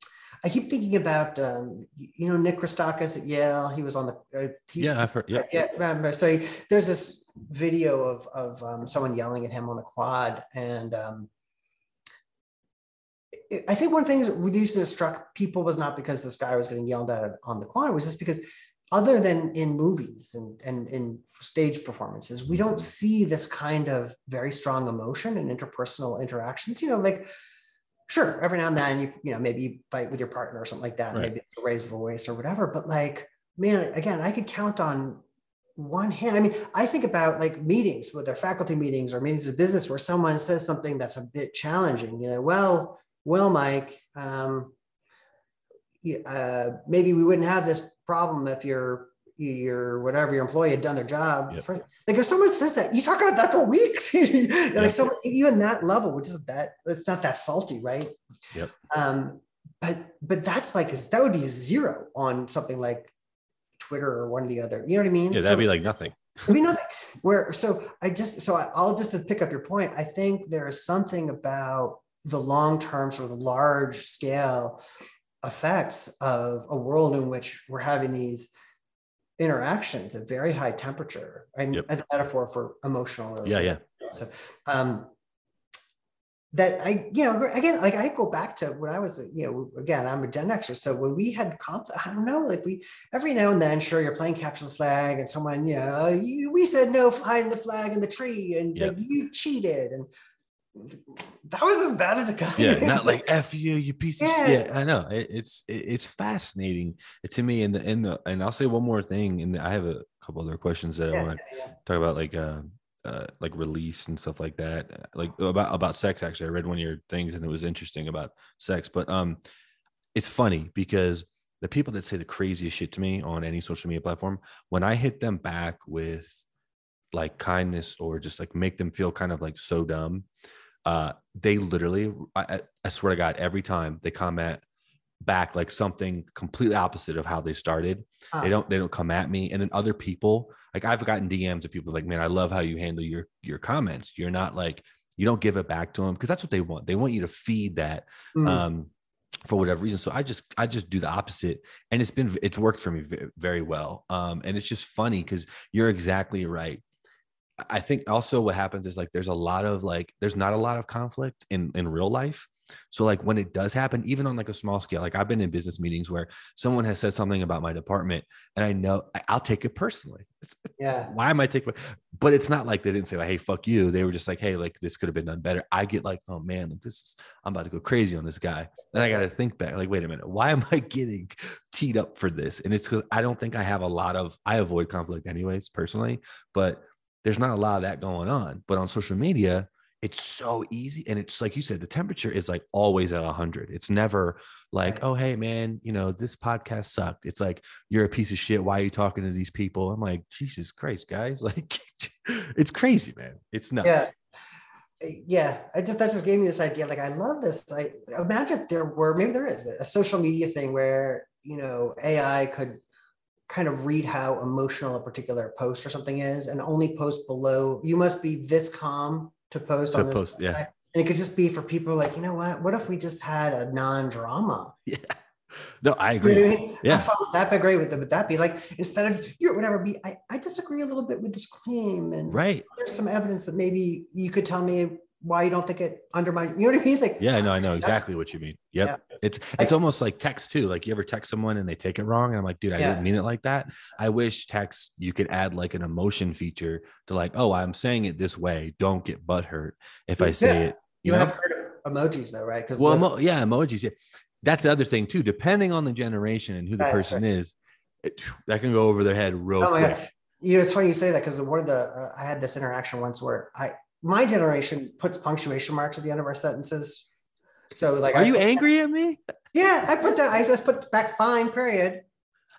Speaker 2: I keep thinking about, um, you know, Nick Christakis at Yale. He was on the. Uh, he,
Speaker 1: yeah, I've heard. Yeah,
Speaker 2: yeah. Remember? So he, there's this video of of um, someone yelling at him on the quad, and um, I think one of the things that reason it struck people was not because this guy was getting yelled at on the it was just because other than in movies and, and in stage performances, we don't see this kind of very strong emotion and interpersonal interactions. You know, like sure, every now and then you, you know, maybe you fight with your partner or something like that, right. maybe it's a raised voice or whatever. But like, man, again, I could count on one hand. I mean, I think about like meetings, whether faculty meetings or meetings of business where someone says something that's a bit challenging, you know, well, well, Mike, um, uh, maybe we wouldn't have this problem if your your whatever your employee had done their job. Yep. like if someone says that, you talk about that for weeks. like yep. so even that level, which is that it's not that salty, right?
Speaker 1: Yep.
Speaker 2: Um, but but that's like that would be zero on something like Twitter or one of the other. You know what I mean?
Speaker 1: Yeah, that'd so, be like nothing.
Speaker 2: it'd be nothing. Where so I just so I, I'll just to pick up your point. I think there is something about the long term, sort of large scale effects of a world in which we're having these interactions at very high temperature. I mean, yep. as a metaphor for emotional.
Speaker 1: yeah, yeah.
Speaker 2: So, um, that I, you know, again, like I go back to when I was, you know, again, I'm a Gen Xer. So when we had, comp- I don't know, like we, every now and then, sure, you're playing capture the flag and someone, you know, you, we said no flying the flag in the tree and yep. like, you cheated. And that was as bad as it got.
Speaker 1: Yeah, not like "f you, you piece of yeah. shit." Yeah, I know it, it's it, it's fascinating to me. And the and the and I'll say one more thing, and I have a couple other questions that yeah, I want to yeah. talk about, like uh, uh, like release and stuff like that, like about about sex. Actually, I read one of your things, and it was interesting about sex. But um, it's funny because the people that say the craziest shit to me on any social media platform, when I hit them back with like kindness or just like make them feel kind of like so dumb uh, they literally, I, I, swear to God, every time they comment, back like something completely opposite of how they started.
Speaker 2: Uh,
Speaker 1: They don't they don't come at me. And then other people, like I've gotten DMs of people like, man, I love how you handle your your comments. You're not like you don't give it back to them because that's what they want. They want you to feed that
Speaker 2: mm,
Speaker 1: um for whatever reason so i just i just do the opposite and it's been it's worked for me ve- very well um and it's just funny because you're exactly right i think also what happens is like there's a lot of like there's not a lot of conflict in in real life so like when it does happen even on like a small scale like i've been in business meetings where someone has said something about my department and i know i'll take it personally
Speaker 2: yeah.
Speaker 1: why am I taking? But it's not like they didn't say like, "Hey, fuck you." They were just like, "Hey, like this could have been done better." I get like, "Oh man, like, this is I'm about to go crazy on this guy." Then I got to think back, like, wait a minute, why am I getting teed up for this? And it's because I don't think I have a lot of. I avoid conflict anyways, personally, but there's not a lot of that going on. But on social media, it's so easy, and it's like you said, the temperature is like always at hundred. It's never like,
Speaker 2: Right.
Speaker 1: "Oh, hey, man, you know this podcast sucked." It's like you're a piece of shit. Why are you talking to these people? I'm like, Jesus Christ, guys. Like, it's crazy, man. It's nuts.
Speaker 2: Yeah. Uh, yeah. I just that just gave me this idea. Like I love this. I imagine if there were maybe there is but a social media thing where you know AI could kind of read how emotional a particular post or something is and only post below you must be this calm to post
Speaker 1: To
Speaker 2: on this
Speaker 1: post, yeah.
Speaker 2: and it could just be for people like you know what what if we just had a non-drama
Speaker 1: Yeah. No, I
Speaker 2: you know
Speaker 1: agree.
Speaker 2: I mean?
Speaker 1: Yeah.
Speaker 2: Fine with that, but agree with it. But that be like instead of you're whatever be, I, I disagree a little bit with this claim, and
Speaker 1: Right.
Speaker 2: there's some evidence that maybe you could tell me why you don't think it undermines. You know what I mean? Like
Speaker 1: Yeah, no, I know exactly what you mean. Yep. It's it's almost like text too. Like you ever text someone and they take it wrong, and I'm like, dude, I
Speaker 2: Yeah.
Speaker 1: didn't mean it like that. I wish text you could add like an emotion feature to like, oh, I'm saying it this way. Don't get butthurt if I say
Speaker 2: Yeah.
Speaker 1: it.
Speaker 2: You
Speaker 1: know?
Speaker 2: have heard of emojis though, right? Because
Speaker 1: Well, emo- yeah, emojis. Yeah, that's the other thing too. Depending on the generation and who the person is, it, that can go over their head real
Speaker 2: Oh
Speaker 1: quick.
Speaker 2: God. you know, it's funny you say that because one of the uh, I had this interaction once where I my generation puts punctuation marks at the end of our sentences. So like,
Speaker 1: Are
Speaker 2: I
Speaker 1: you angry at me?
Speaker 2: Yeah, I put down. I just put back fine. Period.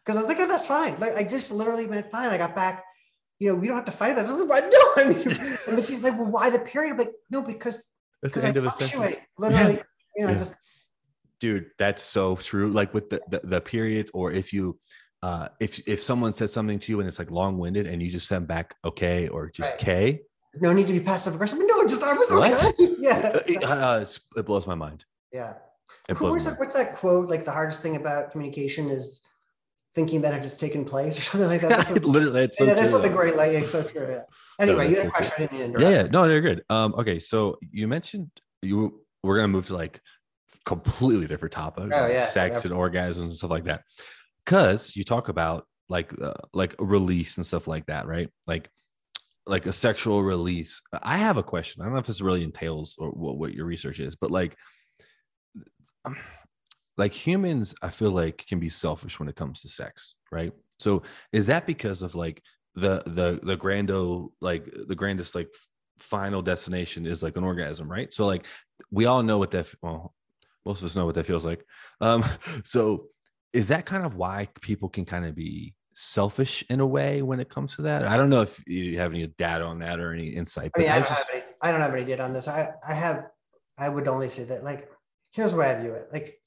Speaker 2: Because I was like, oh, that's fine. Like I just literally meant fine. I got back. You know, we don't have to fight about this. I know. I and then she's like, well, why the period? I'm like, no, because
Speaker 1: That's
Speaker 2: because
Speaker 1: the
Speaker 2: I
Speaker 1: end of a sentence.
Speaker 2: Literally, you know,
Speaker 1: Yeah.
Speaker 2: just
Speaker 1: dude that's so true like with the, the the periods or if you uh if if someone says something to you and it's like long-winded and you just send back okay or just
Speaker 2: Right.
Speaker 1: k
Speaker 2: no need to be passive aggressive. No, just I was
Speaker 1: What?
Speaker 2: okay. Yeah,
Speaker 1: uh, it, uh, it blows my mind
Speaker 2: yeah.
Speaker 1: it
Speaker 2: Who- What's that, what's that quote? Like the hardest thing about communication is thinking that it has taken place or something like that. That's what-
Speaker 1: literally it's so
Speaker 2: yeah,
Speaker 1: true,
Speaker 2: something great. Like it's so true. Yeah. Anyway, you
Speaker 1: that's
Speaker 2: had a question. Didn't
Speaker 1: yeah yeah no they're good um okay so you mentioned you we're gonna move to like completely different topic
Speaker 2: Oh, yeah,
Speaker 1: sex and orgasms and stuff like that because you talk about like uh, like release and stuff like that right like like a sexual release i have a question. I don't know if this really entails or what, what your research is but like like humans i feel like can be selfish when it comes to sex right? So is that because of like the the the grando like the grandest like final destination is like an orgasm right? So like we all know what that well most of us know what that feels like. Um so is that kind of why people can kind of be selfish in a way when it comes to that i don't know if you have any data on that or any insight
Speaker 2: I mean, I
Speaker 1: I
Speaker 2: don't,
Speaker 1: just-
Speaker 2: have any, I don't have any data on this. I, I have, I would only say that, like, here's the way I view it. Like,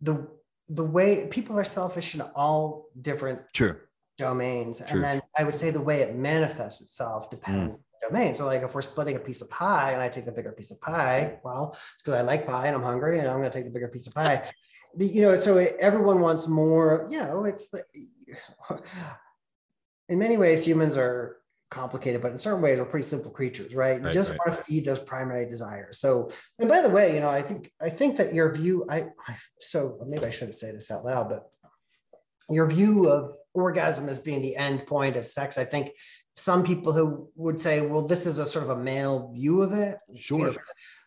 Speaker 2: the the way people are selfish in all different
Speaker 1: sure
Speaker 2: domains,
Speaker 1: True.
Speaker 2: and then I would say the way it manifests itself depends mm. on the domain. So, like, if we're splitting a piece of pie and I take the bigger piece of pie, well, it's because I like pie and I'm hungry and I'm going to take the bigger piece of pie. The, you know, so it, everyone wants more. You know, it's the in many ways humans are complicated, but in certain ways we're pretty simple creatures, right? You
Speaker 1: Right,
Speaker 2: just
Speaker 1: right.
Speaker 2: want to feed those primary desires. So, and by the way, you know, I think I think that your view, I, I so maybe I shouldn't say this out loud, but your view of orgasm as being the end point of sex, I think some people who would say, well, this is a sort of a male view of it. you
Speaker 1: sure
Speaker 2: know,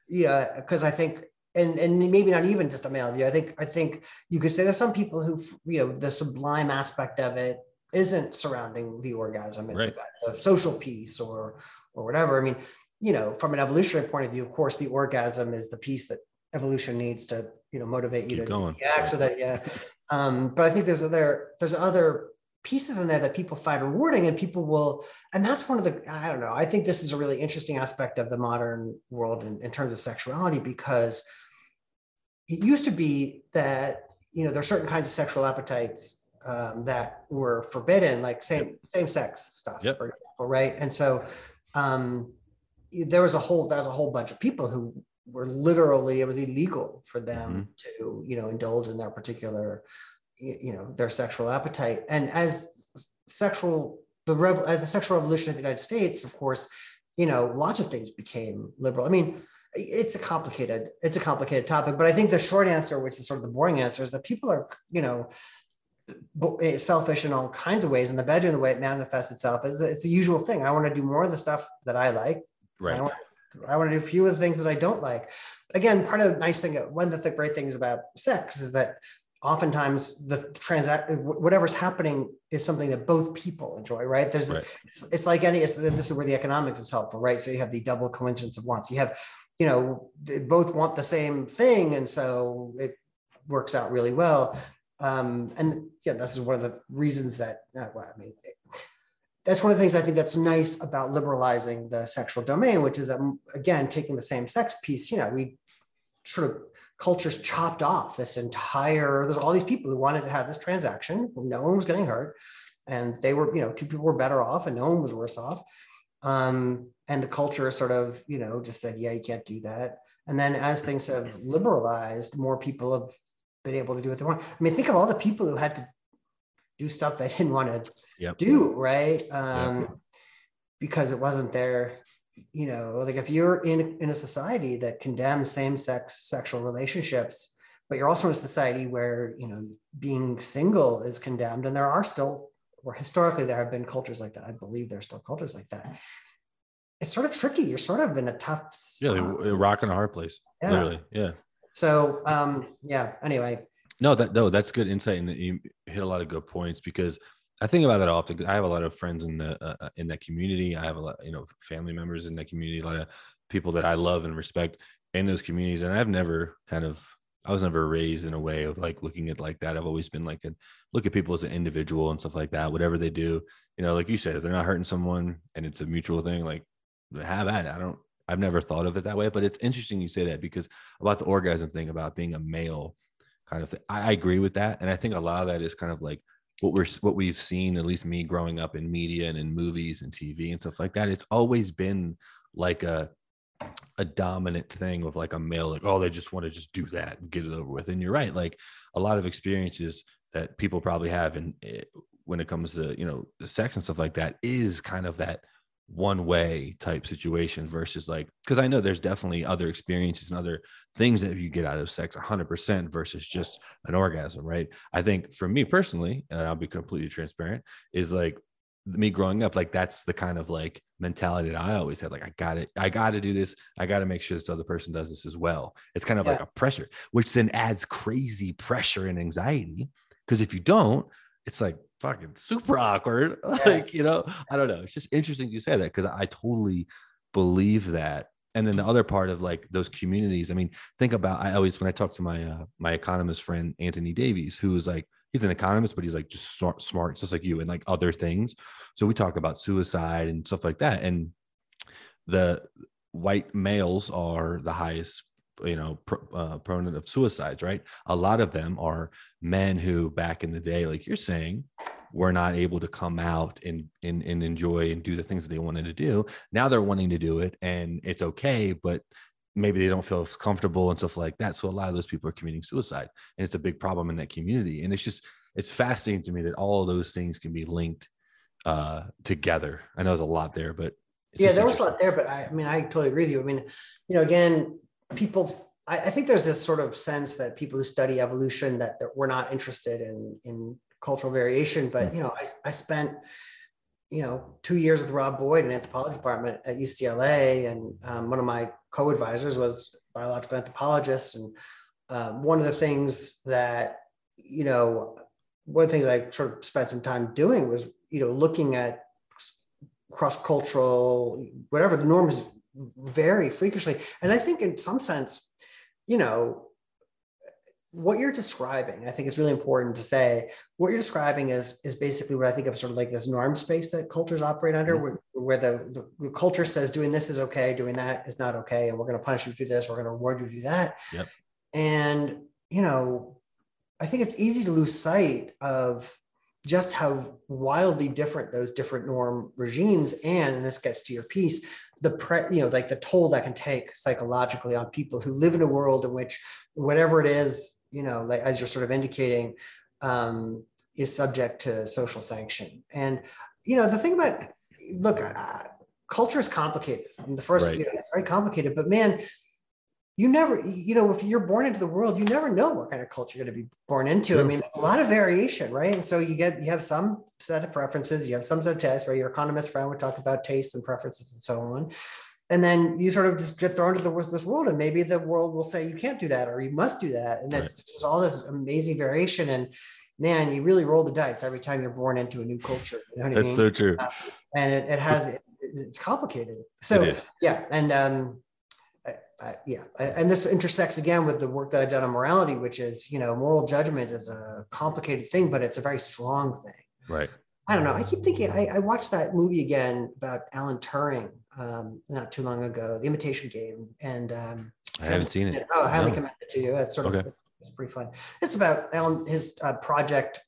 Speaker 2: yeah, because I think, and and maybe not even just a male view. I think I think you could say there's some people who, you know, the sublime aspect of it isn't surrounding the orgasm. It's
Speaker 1: Right.
Speaker 2: about the social piece or or whatever. I mean, you know, from an evolutionary point of view, of course, the orgasm is the piece that evolution needs to, you know, motivate you
Speaker 1: Keep
Speaker 2: to
Speaker 1: going.
Speaker 2: act so that yeah. Um, but I think there's other there's other pieces in there that people find rewarding and people will and that's one of the i don't know i think this is a really interesting aspect of the modern world in, in terms of sexuality because it used to be that you know there are certain kinds of sexual appetites um, that were forbidden, like same same sex stuff,
Speaker 1: Yep.
Speaker 2: for example, right? And so um, there was a whole there was a whole bunch of people who were literally it was illegal for them to you know indulge in their particular you know their sexual appetite and as sexual the rev- as the sexual revolution of the united states of course you know lots of things became liberal i mean it's a complicated it's a complicated topic but i think the short answer which is sort of the boring answer is that people are you know selfish in all kinds of ways and the bedroom the way it manifests itself is it's the usual thing i want to do more of the stuff that i like
Speaker 1: Right.
Speaker 2: I want, I want to do a few of the things that I don't like. Again, part of the nice thing, one of the great things about sex is that oftentimes the transact whatever's happening is something that both people enjoy, right? There's
Speaker 1: Right.
Speaker 2: it's, it's like any it's this is where the economics is helpful, right? So you have the double coincidence of wants. You have, you know, they both want the same thing, and so it works out really well. Um, and yeah, this is one of the reasons that uh, well, I mean, that's one of the things I think that's nice about liberalizing the sexual domain, which is that again, taking the same sex piece, you know, we sort of cultures chopped off this entire, there's all these people who wanted to have this transaction, no one was getting hurt. And they were, you know, two people were better off and no one was worse off. Um, and the culture sort of, you know, just said, yeah, you can't do that. And then as things have liberalized, more people have been able to do what they want. I mean, think of all the people who had to do stuff they didn't want to
Speaker 1: Yep.
Speaker 2: do, right? Um, Because it wasn't their, you know, like if you're in, in a society that condemns same-sex sexual relationships, but you're also in a society where, you know, being single is condemned, and there are still, or historically there have been cultures like that. I believe there are still cultures like that. It's sort of tricky. You're sort of in a tough
Speaker 1: Yeah,
Speaker 2: spot.
Speaker 1: a rock and a hard place.
Speaker 2: Yeah.
Speaker 1: Literally. Yeah.
Speaker 2: So um, yeah, anyway,
Speaker 1: No, that no, that's good insight, and you hit a lot of good points because I think about that often. I have a lot of friends in the uh, uh, in that community. I have a lot, you know, family members in that community. A lot of people that I love and respect in those communities, and I've never kind of, I was never raised in a way of like looking at like that. I've always been like, a, look at people as an individual and stuff like that. Whatever they do, you know, like you said, if they're not hurting someone and it's a mutual thing, like have at it. I don't. I've never thought of it that way, but it's interesting you say that because about the orgasm thing about being a male kind of thing. I, I agree with that, and I think a lot of that is kind of like what we're what we've seen. At least me growing up in media and in movies and TV and stuff like that. It's always been like a a dominant thing of like a male, like oh, they just want to just do that and get it over with. And you're right, like a lot of experiences that people probably have, and eh, when it comes to you know sex and stuff like that, is kind of that one way type situation versus like because i know there's definitely other experiences and other things that you get out of sex 100% versus just an orgasm right? I think for me personally and i'll be completely transparent is like me growing up like that's the kind of like mentality that i always had like i got it i got to do this. I got to make sure this other person does this as well. It's kind of like a pressure which then adds crazy pressure and anxiety because if you don't it's like fucking super awkward like you know i don't know it's just interesting you say that because i totally believe that and then the other part of like those communities i mean think about i always when i talk to my uh, my economist friend anthony davies who is like he's an economist but he's like just smart, smart just like you and like other things so we talk about suicide and stuff like that and the white males are the highest you know pro, uh, proponent of suicides right? A lot of them are men who back in the day like you're saying were not able to come out and, and and enjoy and do the things they wanted to do. Now they're wanting to do it and it's okay but maybe they don't feel comfortable and stuff like that. So a lot of those people are committing suicide and it's a big problem in that community. And it's just it's fascinating to me that all of those things can be linked uh together. I know there's a lot there but
Speaker 2: yeah, there was a lot there, but I, I mean, I totally agree with you. I mean, you know, again, people, I, I think there's this sort of sense that people who study evolution that, that we're not interested in in cultural variation. But you know, I, I spent you know two years with Rob Boyd in anthropology department at UCLA, and um, one of my co-advisors was biological anthropologist, and um, one of the things that you know, one of the things I sort of spent some time doing was you know looking at cross-cultural whatever the norms vary freakishly and i think in some sense you know what you're describing i think is really important to say what you're describing is is basically what i think of sort of like this norm space that cultures operate under
Speaker 1: Mhm.
Speaker 2: where, where the, the, the culture says doing this is okay doing that is not okay and we're going to punish you to do this we're going to reward you to do that
Speaker 1: Yep.
Speaker 2: And, you know, I think it's easy to lose sight of just how wildly different those different norm regimes and, and this gets to your piece the pre you know like the toll that can take psychologically on people who live in a world in which whatever it is you know like as you're sort of indicating um, is subject to social sanction and you know the thing about look uh, culture is complicated I mean, the first
Speaker 1: Right.
Speaker 2: you know, it's very complicated but man you never you know if you're born into the world you never know what kind of culture you're going to be born into. I mean a lot of variation right? And so you get you have some set of preferences you have some set of tests where your economist friend would talk about tastes and preferences and so on. And then you sort of just get thrown into the, this world and maybe the world will say you can't do that or you must do that. And that's just all this amazing variation. And man you really roll the dice every time you're born into a new culture you know what I
Speaker 1: That's
Speaker 2: mean?
Speaker 1: so true.
Speaker 2: and it, it has it, it's complicated. So yeah and um I, yeah and this intersects again with the work that i've done on morality which is you know moral judgment is a complicated thing but it's a very strong thing
Speaker 1: Right.
Speaker 2: i don't know i keep thinking i, I watched that movie again about alan turing um, not too long ago the imitation game and um,
Speaker 1: I haven't seen it.
Speaker 2: oh, I highly
Speaker 1: No.
Speaker 2: commend it to you. It's sort of
Speaker 1: Okay.
Speaker 2: it's pretty fun. It's about Alan his uh, project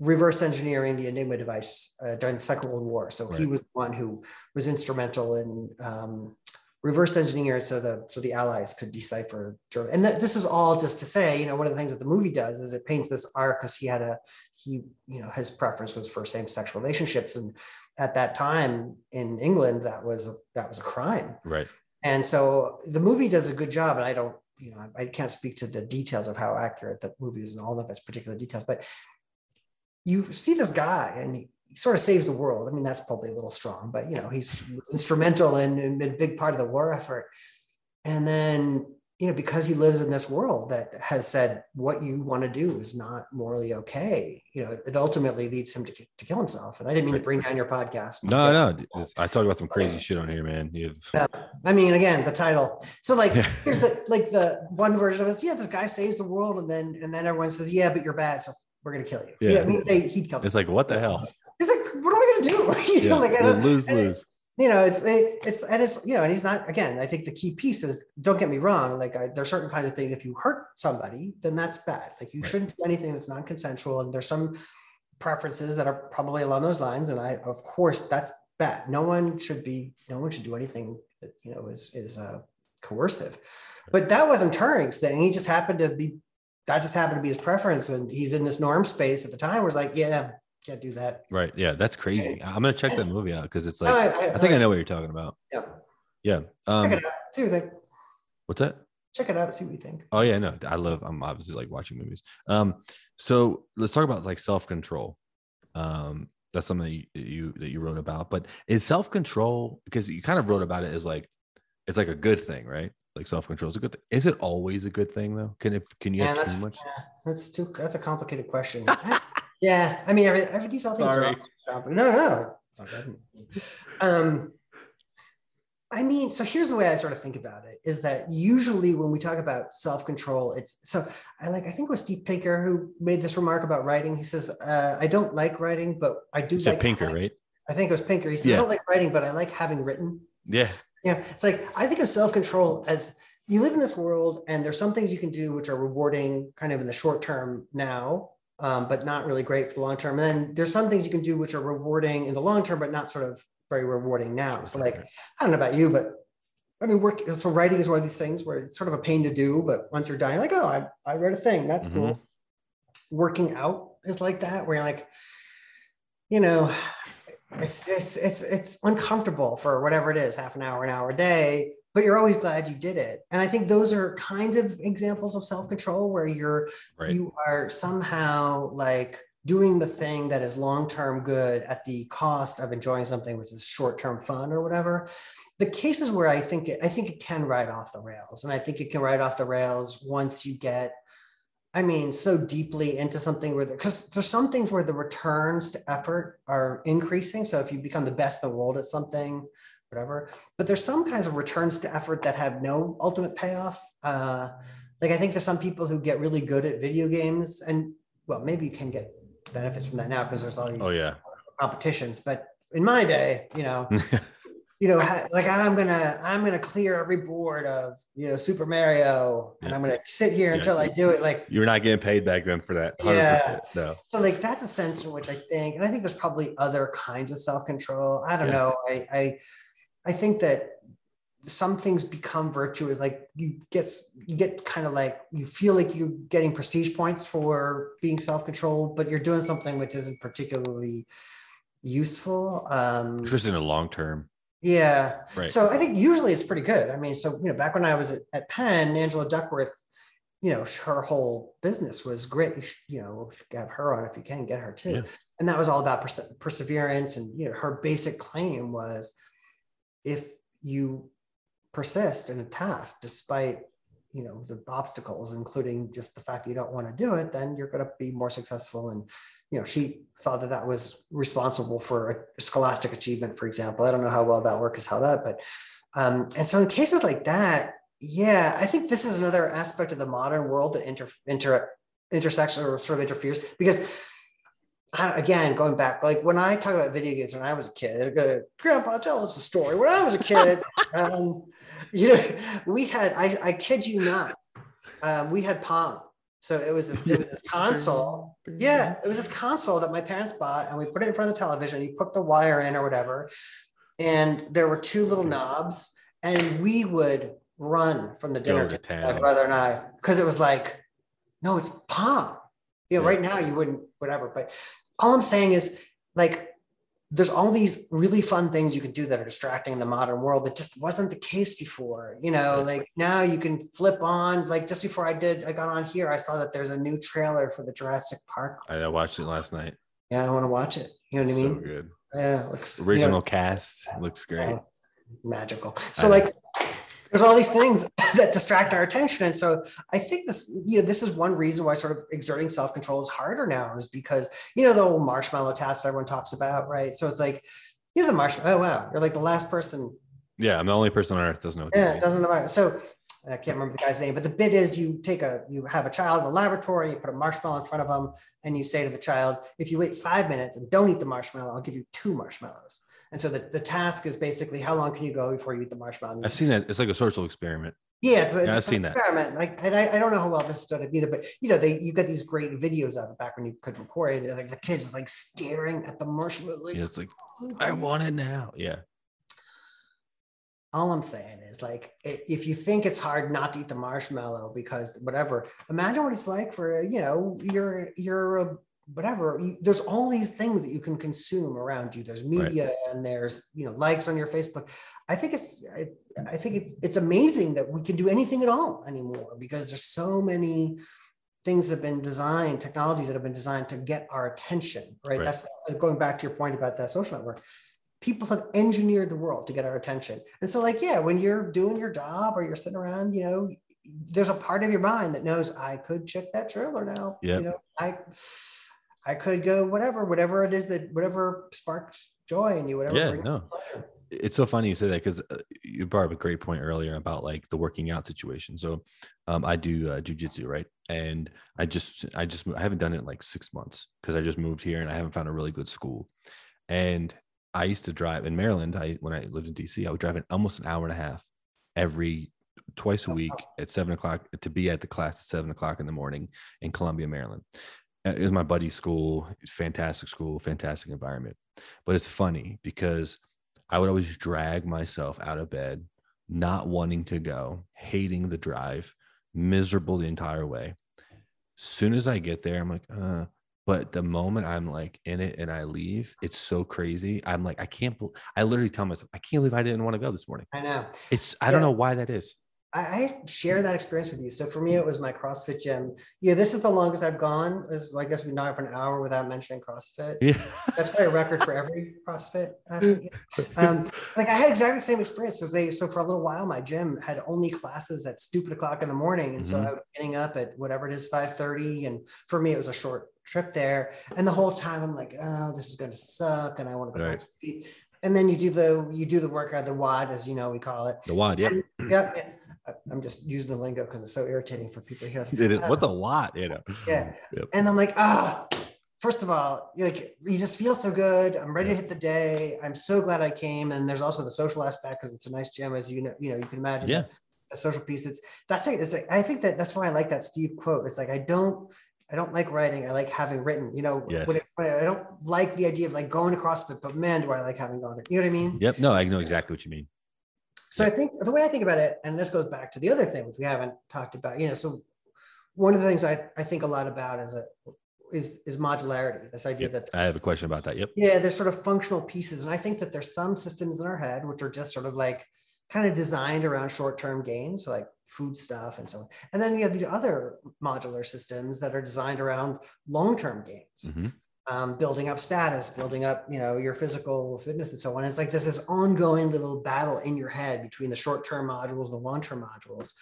Speaker 2: reverse engineering the Enigma device uh, during the Second World War. So he was the one who was instrumental in um, reverse engineering so the so the Allies could decipher German. And th- this is all just to say, you know, one of the things that the movie does is it paints this arc because he had a he you know his preference was for same sex relationships, and at that time in England that was a, that was a crime.
Speaker 1: Right.
Speaker 2: And so the movie does a good job, and I don't, you know, I can't speak to the details of how accurate the movie is and all of its particular details, but you see this guy and he, he sort of saves the world. I mean, that's probably a little strong, but you know, he's instrumental in, in a big part of the war effort. And then, you know, because he lives in this world that has said what you want to do is not morally okay, you know, it ultimately leads him to, to kill himself. And I didn't mean to bring down your podcast.
Speaker 1: No, no. I talk about some crazy shit on here, man. You have
Speaker 2: Yeah. I mean, again, the title. So like, here's the like the one version of us. Yeah, this guy saves the world, and then and then everyone says, yeah, but you're bad, so we're gonna kill you.
Speaker 1: Yeah.
Speaker 2: Yeah, I mean, they, he'd come.
Speaker 1: it's like what the hell?
Speaker 2: What am I gonna do? you
Speaker 1: Yeah.
Speaker 2: know, like,
Speaker 1: lose lose.
Speaker 2: you know, it's it, it's and it's you know, and he's not. Again, I think the key piece is don't get me wrong. Like, I, there's certain kinds of things. If you hurt somebody, then that's bad. Like, you
Speaker 1: Right.
Speaker 2: shouldn't do anything that's non-consensual. And there's some preferences that are probably along those lines. And I, of course, that's bad. No one should be. No one should do anything that you know is is uh, coercive. But that wasn't Turing's thing. He just happened to be. That just happened to be his preference, and he's in this norm space at the time. Where it's like, yeah, can't do that.
Speaker 1: Right. Yeah, that's crazy. I'm gonna check that movie out because it's like
Speaker 2: I,
Speaker 1: I think I know what you're talking about.
Speaker 2: Yeah.
Speaker 1: Yeah.
Speaker 2: Check
Speaker 1: Um,
Speaker 2: it out. See what you think.
Speaker 1: what's that?
Speaker 2: Check it out. See what you think.
Speaker 1: Oh yeah, no, I love. I'm obviously like watching movies. Um, so let's talk about like self control. Um, that's something that you, you that you wrote about. But is self control because you kind of wrote about it as like it's like a good thing, right? Like self control is a good thing. Is it always a good thing though? Can it? Can you
Speaker 2: Yeah,
Speaker 1: have too much?
Speaker 2: yeah, that's too that's a complicated question. yeah, I mean, every, every these all things
Speaker 1: Sorry.
Speaker 2: are complicated. No, no, not. Um, I mean, so here's the way I sort of think about it: is that usually when we talk about self control, it's so I like I think it was Steve Pinker who made this remark about writing. He says, uh, "I don't like writing, but I do
Speaker 1: You said
Speaker 2: like
Speaker 1: Pinker,
Speaker 2: having-"
Speaker 1: right?
Speaker 2: I think it was Pinker. He says,
Speaker 1: Yeah.
Speaker 2: "I don't like writing, but I like having written."
Speaker 1: Yeah.
Speaker 2: Yeah, it's like I think of self control as you live in this world, and there's some things you can do which are rewarding, kind of in the short term now, um, but not really great for the long term. And then there's some things you can do which are rewarding in the long term, but not sort of very rewarding now. So, like, I don't know about you, but I mean, work. So writing is one of these things where it's sort of a pain to do, but once you're done, you're like, oh, I, I read a thing. That's cool. Working out is like that, where you're like, you know, it's it's it's it's uncomfortable for whatever it is, half an hour, an hour a day, but you're always glad you did it. And I think those are kinds of examples of self-control where you're
Speaker 1: Right.
Speaker 2: you are somehow like doing the thing that is long-term good at the cost of enjoying something which is short-term fun or whatever the cases where i think it, i think it can ride off the rails and i think it can ride off the rails once you get i mean so deeply into something where because there's some things where the returns to effort are increasing so if you become the best in the world at something whatever but there's some kinds of returns to effort that have no ultimate payoff uh, like I think there's some people who get really good at video games, and well, maybe you can get benefits from that now because there's all these
Speaker 1: Oh yeah.
Speaker 2: competitions. But in my day, you know, you know, like I'm gonna I'm gonna clear every board of you know Super Mario, and I'm gonna sit here
Speaker 1: Yeah.
Speaker 2: until I do it. Like
Speaker 1: you're not getting paid back then for that.
Speaker 2: Yeah.
Speaker 1: No.
Speaker 2: so, like that's a sense in which I think, and I think there's probably other kinds of self control. I don't
Speaker 1: Yeah.
Speaker 2: know. I I I think that some things become virtuous like you get you get kind of like you feel like you're getting prestige points for being self-controlled but you're doing something which isn't particularly useful um
Speaker 1: Especially in the long term.
Speaker 2: yeah
Speaker 1: Right.
Speaker 2: so i think usually it's pretty good i mean so you know back when i was at, at penn angela duckworth you know her whole business was great you know have her on if you can get her too
Speaker 1: Yeah.
Speaker 2: and that was all about perse- perseverance and you know her basic claim was if you persist in a task despite you know the obstacles including just the fact that you don't want to do it then you're going to be more successful. And you know she thought that that was responsible for scholastic achievement for example. I don't know how well that work is held up but um, and so in cases like that yeah i think this is another aspect of the modern world that inter, inter intersects or sort of interferes because I, again, going back, like when I talk about video games when I was a kid, I go, Grandpa, tell us a story. When I was a kid, um, you know, we had, I, I kid you not, um, we had Pong. So it was this, it was this console. Yeah, it was this console that my parents bought, and we put it in front of the television. You put the wire in or whatever, and there were two little knobs, and we would run from the dinner table, my brother and I, because it was like, no, it's Pong. You know,
Speaker 1: Yeah.
Speaker 2: right now you wouldn't, whatever. But all I'm saying is, like, there's all these really fun things you can do that are distracting in the modern world that just wasn't the case before. You know, like now you can flip on, like just before I did, I got on here, I saw that there's a new trailer for the Jurassic Park.
Speaker 1: I watched it last night.
Speaker 2: Yeah, I want to watch it. You know what I mean?
Speaker 1: So good.
Speaker 2: Yeah, it looks you know,
Speaker 1: Original cast looks great.
Speaker 2: Oh, magical. So like there's all these things that distract our attention. And so I think this, you know, this is one reason why sort of exerting self-control is harder now is because, you know, the old marshmallow task that everyone talks about, right? So it's like, you're the marshmallow. Oh wow, you're like the last person.
Speaker 1: Yeah, I'm the only person on earth that doesn't know. What
Speaker 2: Yeah,
Speaker 1: that
Speaker 2: it
Speaker 1: means.
Speaker 2: doesn't know. So I can't remember the guy's name, but the bit is you take a you have a child in a laboratory, you put a marshmallow in front of them, and you say to the child, if you wait five minutes and don't eat the marshmallow, I'll give you two marshmallows. And so the, the task is basically how long can you go before you eat the marshmallow?
Speaker 1: I've seen that. It's like a social experiment.
Speaker 2: Yeah, it's, it's
Speaker 1: Yeah, I've seen that.
Speaker 2: experiment. Like, and I, I don't know how well this up either, but you know, they you got these great videos of it back when you could record it. Like the kids is like staring at the marshmallow. Like,
Speaker 1: Yeah, it's like
Speaker 2: "Oh,
Speaker 1: I want it now. Yeah.
Speaker 2: all I'm saying is like if you think it's hard not to eat the marshmallow because whatever, imagine what it's like for you know you're you're a whatever. You, there's all these things that you can consume around you. There's media and there's you know likes on your Facebook. I think it's I, I think it's it's amazing that we can do anything at all anymore because there's so many things that have been designed, technologies that have been designed to get our attention. Right.
Speaker 1: Right.
Speaker 2: That's going back to your point about that social network people have engineered the world to get our attention. And so, like, yeah, when you're doing your job or you're sitting around, you know, there's a part of your mind that knows I could check that trailer now.
Speaker 1: Yep.
Speaker 2: You know, I I could go whatever, whatever it is that whatever sparks joy in you, whatever.
Speaker 1: Yeah, no.
Speaker 2: pleasure.
Speaker 1: it's so funny you say that because uh, you brought up a great point earlier about like the working out situation. So um, I do uh, jujitsu, right? And I just, I just, I haven't done it in like six months because I just moved here and I haven't found a really good school. And I used to drive in Maryland. I when I lived in DC, I would drive an almost an hour and a half every twice a week at seven o'clock to be at the class at seven o'clock in the morning in Columbia, Maryland. Uh, It was my buddy's school, fantastic school, fantastic environment. But it's funny because I would always drag myself out of bed, not wanting to go, hating the drive, miserable the entire way. As soon as I get there, I'm like, uh, but the moment I'm like in it and I leave, it's so crazy. I'm like, I can't, I literally tell myself, I can't believe I didn't want to go this morning.
Speaker 2: I know.
Speaker 1: It's, I don't know why that is.
Speaker 2: I, I share that experience with you. So for me, it was my CrossFit gym. Yeah, this is the longest I've gone. Is I guess we not for an hour without mentioning CrossFit.
Speaker 1: Yeah.
Speaker 2: That's probably a record for every CrossFit. Um, like I had exactly the same experience as they so for a little while my gym had only classes at stupid o'clock in the morning, and so
Speaker 1: Mhm.
Speaker 2: I was getting up at whatever it is five thirty, and for me it was a short trip there, and the whole time I'm like, oh, this is going to suck, and I want to go back to sleep. And then you do the you do the workout, the WOD, as you know we call it.
Speaker 1: the wad. Yeah.
Speaker 2: And- yeah, I'm just using the lingo because it's so irritating for people hear.
Speaker 1: It is, what's a lot, you know?
Speaker 2: Yeah.
Speaker 1: Yep.
Speaker 2: And I'm like, ah, first of all, like you just feel so good. I'm ready to hit the day. I'm so glad I came. And there's also the social aspect because it's a nice gym, as you know, you know, you can imagine.
Speaker 1: Yeah.
Speaker 2: The social piece. It's that's it. It's like I think that that's why I like that Steve quote. It's like I don't I don't like writing. I like having written. You know,
Speaker 1: yes.
Speaker 2: when it, I don't like the idea of like going across it, but man, do I like having gone. You know what I mean?
Speaker 1: Yep. No, I know exactly what you mean.
Speaker 2: So I think the way I think about it, and this goes back to the other thing which we haven't talked about, you know, so one of the things I, I think a lot about is a is is modularity. This idea
Speaker 1: Yep.
Speaker 2: that
Speaker 1: I have a question about that. Yep.
Speaker 2: yeah, there's sort of functional pieces, and I think that there's some systems in our head which are just sort of like kind of designed around short-term gains, so like food stuff and so on. And then you have these other modular systems that are designed around long-term gains.
Speaker 1: Mhm.
Speaker 2: Um, building up status, building up, you know, your physical fitness and so on. It's like this this ongoing little battle in your head between the short-term modules and the long-term modules.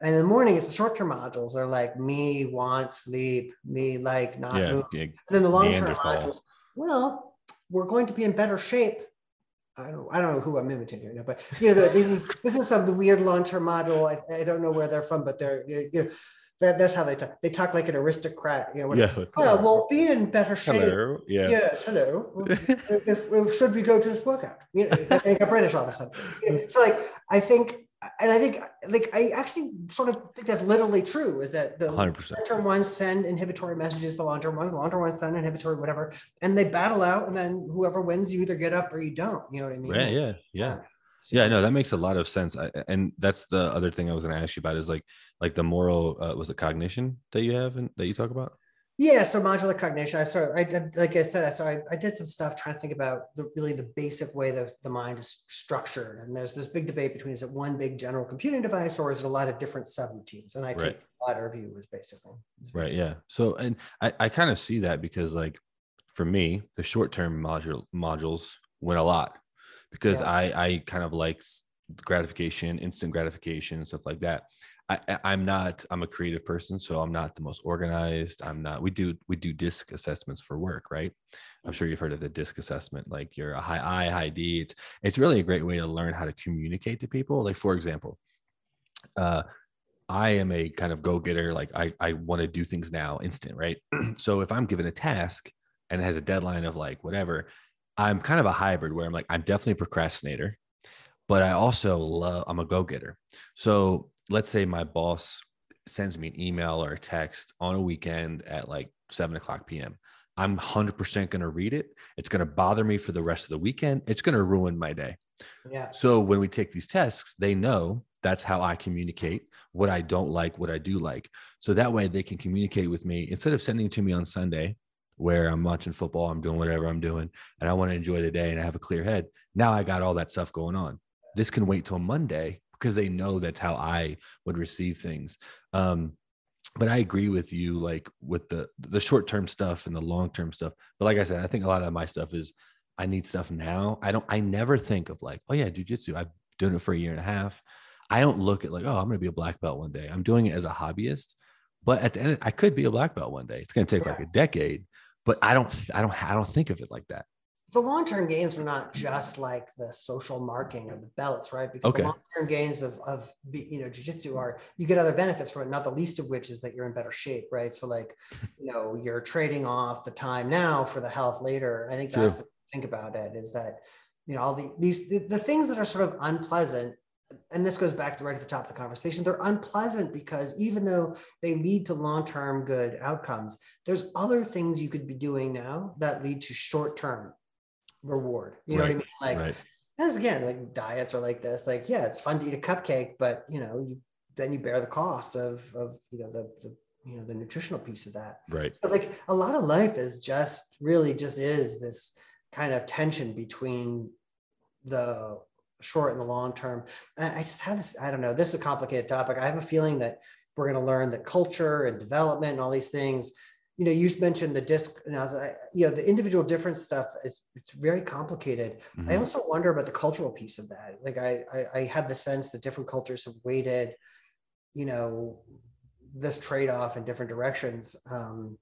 Speaker 2: And in the morning, it's the short-term modules. They're like me, want, sleep, me, like not
Speaker 1: Yeah.
Speaker 2: move. And then the long-term modules, well, we're going to be in better shape. I don't, I don't know who I'm imitating right now, but you know, this is this is some weird long-term model. I, I don't know where they're from, but they're you know that, that's how they talk. They talk like an aristocrat. You know, when,
Speaker 1: Yeah.
Speaker 2: oh, we'll be in better shape.
Speaker 1: Hello. Yeah.
Speaker 2: Yes, hello. if, if, should we go to this workout? You know, I think I'm British all of a sudden. You know, So like, I think, and I think, like, I actually sort of think that's literally true. Is that the
Speaker 1: 100%.
Speaker 2: short-term ones send inhibitory messages, the long-term ones, the long-term ones send inhibitory, whatever, and they battle out, and then whoever wins, you either get up or you don't. You know what I mean?
Speaker 1: Yeah. Yeah. Yeah. Yeah, no, that makes a lot of sense. I, and that's the other thing I was going to ask you about is like, like the moral, uh, was it cognition that you have and that you talk about?
Speaker 2: Yeah, so modular cognition. I sort of, I did, like I said, I so I, I did some stuff trying to think about the really the basic way that the mind is structured. And there's this big debate between is it one big general computing device or is it a lot of different subroutines? And I take
Speaker 1: Right.
Speaker 2: the latter view is basically. is
Speaker 1: Right. Yeah. So, and I, I kind of see that because like for me, the short-term module modules went a lot because
Speaker 2: Yeah.
Speaker 1: I, I kind of like gratification, instant gratification and stuff like that. I, I'm not, I'm a creative person, so I'm not the most organized. I'm not, we do, we do DISC assessments for work, right? I'm sure you've heard of the DISC assessment. Like you're a high I, high D. It's, it's really a great way to learn how to communicate to people. Like for example, uh, I am a kind of go-getter. Like I, I want to do things now, instant, right? so if I'm given a task and it has a deadline of like whatever, I'm kind of a hybrid where I'm like, I'm definitely a procrastinator, but I also love, I'm a go-getter. So let's say my boss sends me an email or a text on a weekend at like seven o'clock PM. I'm 100% going to read it. It's going to bother me for the rest of the weekend. It's going to ruin my day.
Speaker 2: Yeah.
Speaker 1: So when we take these tests, they know that's how I communicate what I don't like, what I do like. So that way they can communicate with me instead of sending it to me on Sunday where I'm watching football, I'm doing whatever I'm doing, and I want to enjoy the day and I have a clear head. Now I got all that stuff going on. This can wait till Monday because they know that's how I would receive things. Um, but I agree with you, like with the the short term stuff and the long term stuff. But like I said, I think a lot of my stuff is I need stuff now. I don't. I never think of like, oh yeah, jujitsu. I've done it for a year and a half. I don't look at like, oh, I'm going to be a black belt one day. I'm doing it as a hobbyist. But at the end, I could be a black belt one day. It's going to take like a decade. But I don't. I don't. I don't think of it like that.
Speaker 2: The long-term gains are not just like the social marking of the belts, right? Because
Speaker 1: Okay.
Speaker 2: the long-term gains of of you know jujitsu are you get other benefits from it, not the least of which is that you're in better shape, right? So like, you know, you're trading off the time now for the health later. I think
Speaker 1: True.
Speaker 2: that's the think about it is that you know all the these the, the things that are sort of unpleasant and this goes back to right at the top of the conversation they're unpleasant because even though they lead to long-term good outcomes there's other things you could be doing now that lead to short-term reward you know what i mean like
Speaker 1: right.
Speaker 2: as again like diets are like this like yeah it's fun to eat a cupcake but you know you then you bear the cost of of you know the, the you know the nutritional piece of that
Speaker 1: Right.
Speaker 2: so like a lot of life is just really just is this kind of tension between the short and the long term. I just have this, I don't know, this is a complicated topic. I have a feeling that we're going to learn that culture and development and all these things, you know, you mentioned the DISC, and I was, I- you know, the individual difference stuff is it's very complicated. I
Speaker 1: Mhm.
Speaker 2: also wonder about the cultural piece of that. Like I, I, I have the sense that different cultures have weighted, you know, this trade-off in different directions. Um,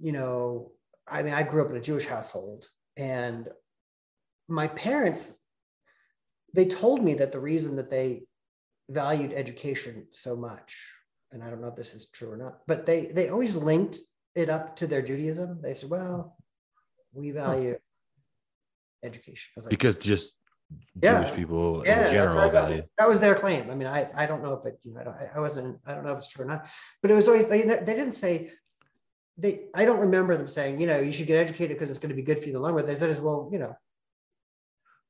Speaker 2: you know, I mean, I grew up in a Jewish household, and my parents, they told me that the reason that they valued education so much, and I don't know if this is true or not, but they they always linked it up to their Judaism. They said, well, we value education. Like,
Speaker 1: because just
Speaker 2: yeah,
Speaker 1: Jewish people
Speaker 2: yeah,
Speaker 1: in general
Speaker 2: that, that,
Speaker 1: value.
Speaker 2: that was their claim. I mean, I, I don't know if it, you know, I, I wasn't, I don't know if it's true or not, but it was always, they, they didn't say, they, I don't remember them saying, you know, you should get educated because it's going to be good for you in the long run. They said as well, you know,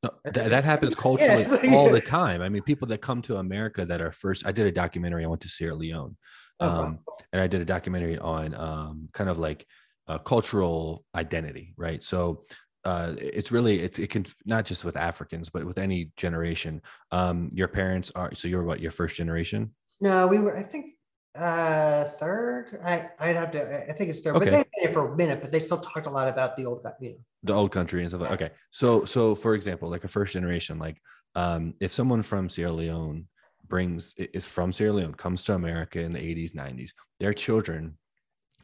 Speaker 1: No, that, that happens culturally all the time. I mean, people that come to America that are first. I did a documentary. I went to Sierra Leone,
Speaker 2: Oh,
Speaker 1: um,
Speaker 2: wow.
Speaker 1: and I did a documentary on um, kind of like uh, cultural identity, right? So uh, it's really it's it can not just with Africans, but with any generation. Um, your parents are so you're what your first generation.
Speaker 2: no, we were, I think, uh, third, I, I'd have to, I think it's third, but
Speaker 1: Okay.
Speaker 2: they've been here for a minute, but they still talked a lot about the old you know.
Speaker 1: the old country and stuff like okay. So so for example like a first generation like um if someone from sierra leone brings is from sierra leone comes to america in the 80s 90s their children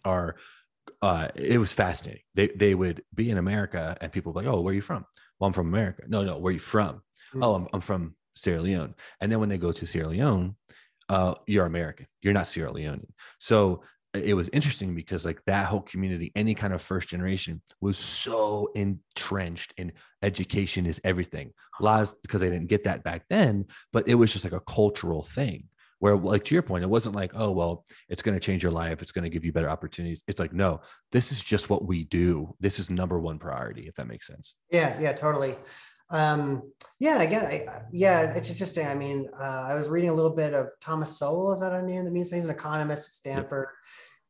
Speaker 1: are uh it was fascinating. They they would be in america and people would be like oh where are you from? Well i'm from america. No no where are you from?
Speaker 2: Mm.
Speaker 1: oh I'm, I'm from sierra leone. And then when they go to sierra leone uh you're american. You're not sierra leonean. So it was interesting because like that whole community any kind of first generation was so entrenched in education is everything. Laws because they didn't get that back then but it was just like a cultural thing where like to your point it wasn't like oh well it's going to change your life. It's going to give you better opportunities. It's like no this is just what we do. This is number one priority if that makes sense.
Speaker 2: Yeah, yeah, totally. Um, yeah, again, I, yeah, it's interesting. I mean, uh, I was reading a little bit of Thomas Sowell. Is that a name that means he's an economist at Stanford,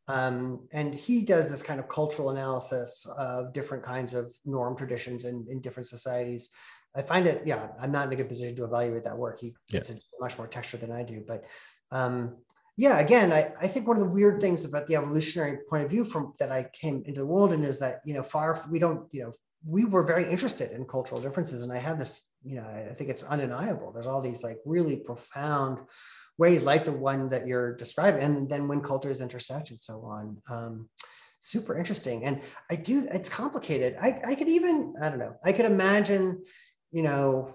Speaker 2: um, and he does this kind of cultural analysis of different kinds of norm traditions in, in different societies. I find it, yeah, I'm not in a good position to evaluate that work. He
Speaker 1: Yeah.
Speaker 2: gets into much more texture than I do, but um, yeah, again, I, I think one of the weird things about the evolutionary point of view from that I came into the world in is that, you know, far, we don't, you know, we were very interested in cultural differences. And I had this, you know, I think it's undeniable. There's all these like really profound ways like the one that you're describing, and then when cultures intersect and so on. Um, super interesting. And I do, it's complicated. I, I could even, I don't know, I could imagine, you know,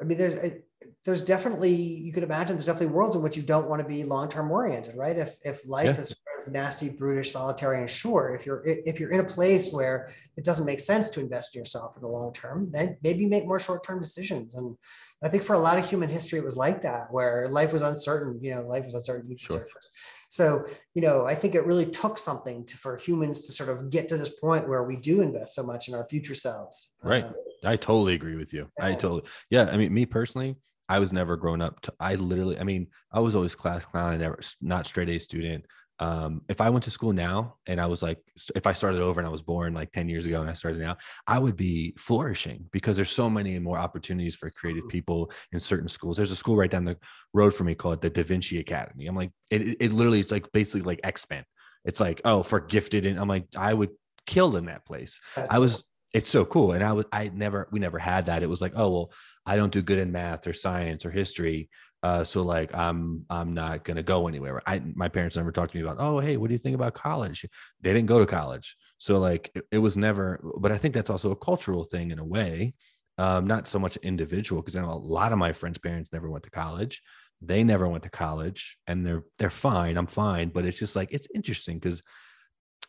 Speaker 2: I mean, there's, I- there's definitely, you could imagine there's definitely worlds in which you don't want to be long-term oriented, right? If, if life
Speaker 1: Yeah.
Speaker 2: is nasty, brutish, solitary, and short, if you're, if you're in a place where it doesn't make sense to invest in yourself in the long term, then maybe make more short-term decisions. And I think for a lot of human history, it was like that, where life was uncertain, you know, life was uncertain.
Speaker 1: Sure.
Speaker 2: should say first. So, you know, I think it really took something to, for humans to sort of get to this point where we do invest so much in our future selves.
Speaker 1: Right.
Speaker 2: Um,
Speaker 1: I totally agree with you. I totally, yeah. I mean, me personally, I was never grown up to, I literally, I mean, I was always class clown. I never, not straight A student. Um, if I went to school now and I was like, if I started over and I was born like 10 years ago and I started now, I would be flourishing because there's so many more opportunities for creative people in certain schools. There's a school right down the road for me called the Da Vinci Academy. I'm like, it, it- it literally, it's like basically like X-Men. It's like, oh, for gifted. And I'm like, I would kill in that place.
Speaker 2: that's-
Speaker 1: I was it's so cool. And I was I never we never had that. It was like, oh well, I don't do good in math or science or history. Uh, so like I'm I'm not gonna go anywhere. I my parents never talked to me about, oh hey, what do you think about college? They didn't go to college. So like it, it was never, but I think that's also a cultural thing in a way. Um, not so much individual, because I know a lot of my friends' parents never went to college. They never went to college and they're they're fine. I'm fine. But it's just like it's interesting because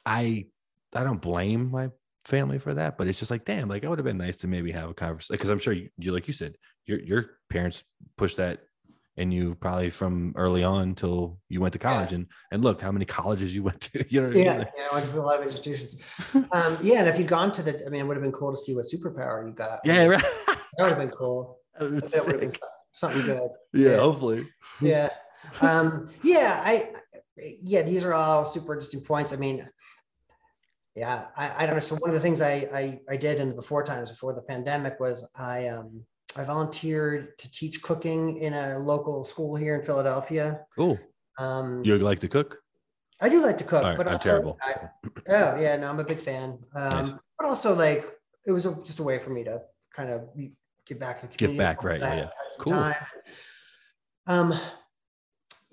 Speaker 1: I I don't blame my family for that, but it's just like, damn, like it would have been nice to maybe have a conversation because I'm sure you, you, like you said, your your parents pushed that in you probably from early on till you went to college, and and look how many colleges you went to. You know, what I mean?
Speaker 2: yeah, yeah, I went to a lot of institutions. Um, yeah, and if you'd gone to the, I mean, it would have been cool to see what superpower you got.
Speaker 1: yeah, right.
Speaker 2: that would have been cool.
Speaker 1: That would have been
Speaker 2: something good.
Speaker 1: Yeah,
Speaker 2: yeah.
Speaker 1: hopefully.
Speaker 2: yeah um yeah i yeah these are all super interesting points i mean yeah i, I don't know so one of the things I, I i did in the before times before the pandemic was i um i volunteered to teach cooking in a local school here in philadelphia
Speaker 1: Cool.
Speaker 2: um
Speaker 1: You like to cook?
Speaker 2: i do like to cook
Speaker 1: right,
Speaker 2: but
Speaker 1: I'm
Speaker 2: also
Speaker 1: terrible.
Speaker 2: I, oh yeah no i'm a big fan um
Speaker 1: Nice.
Speaker 2: but also like it was a, just a way for me to kind of give back to the community.
Speaker 1: Give back, right, yeah, yeah. Cool.
Speaker 2: time. um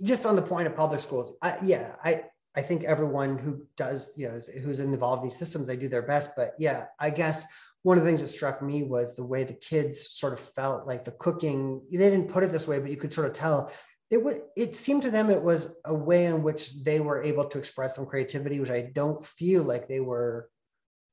Speaker 2: just on the point of public schools I, yeah i i think everyone who does you know who's involved in these systems they do their best but yeah i guess one of the things that struck me was the way the kids sort of felt like the cooking they didn't put it this way but you could sort of tell it would it seemed to them it was a way in which they were able to express some creativity which i don't feel like they were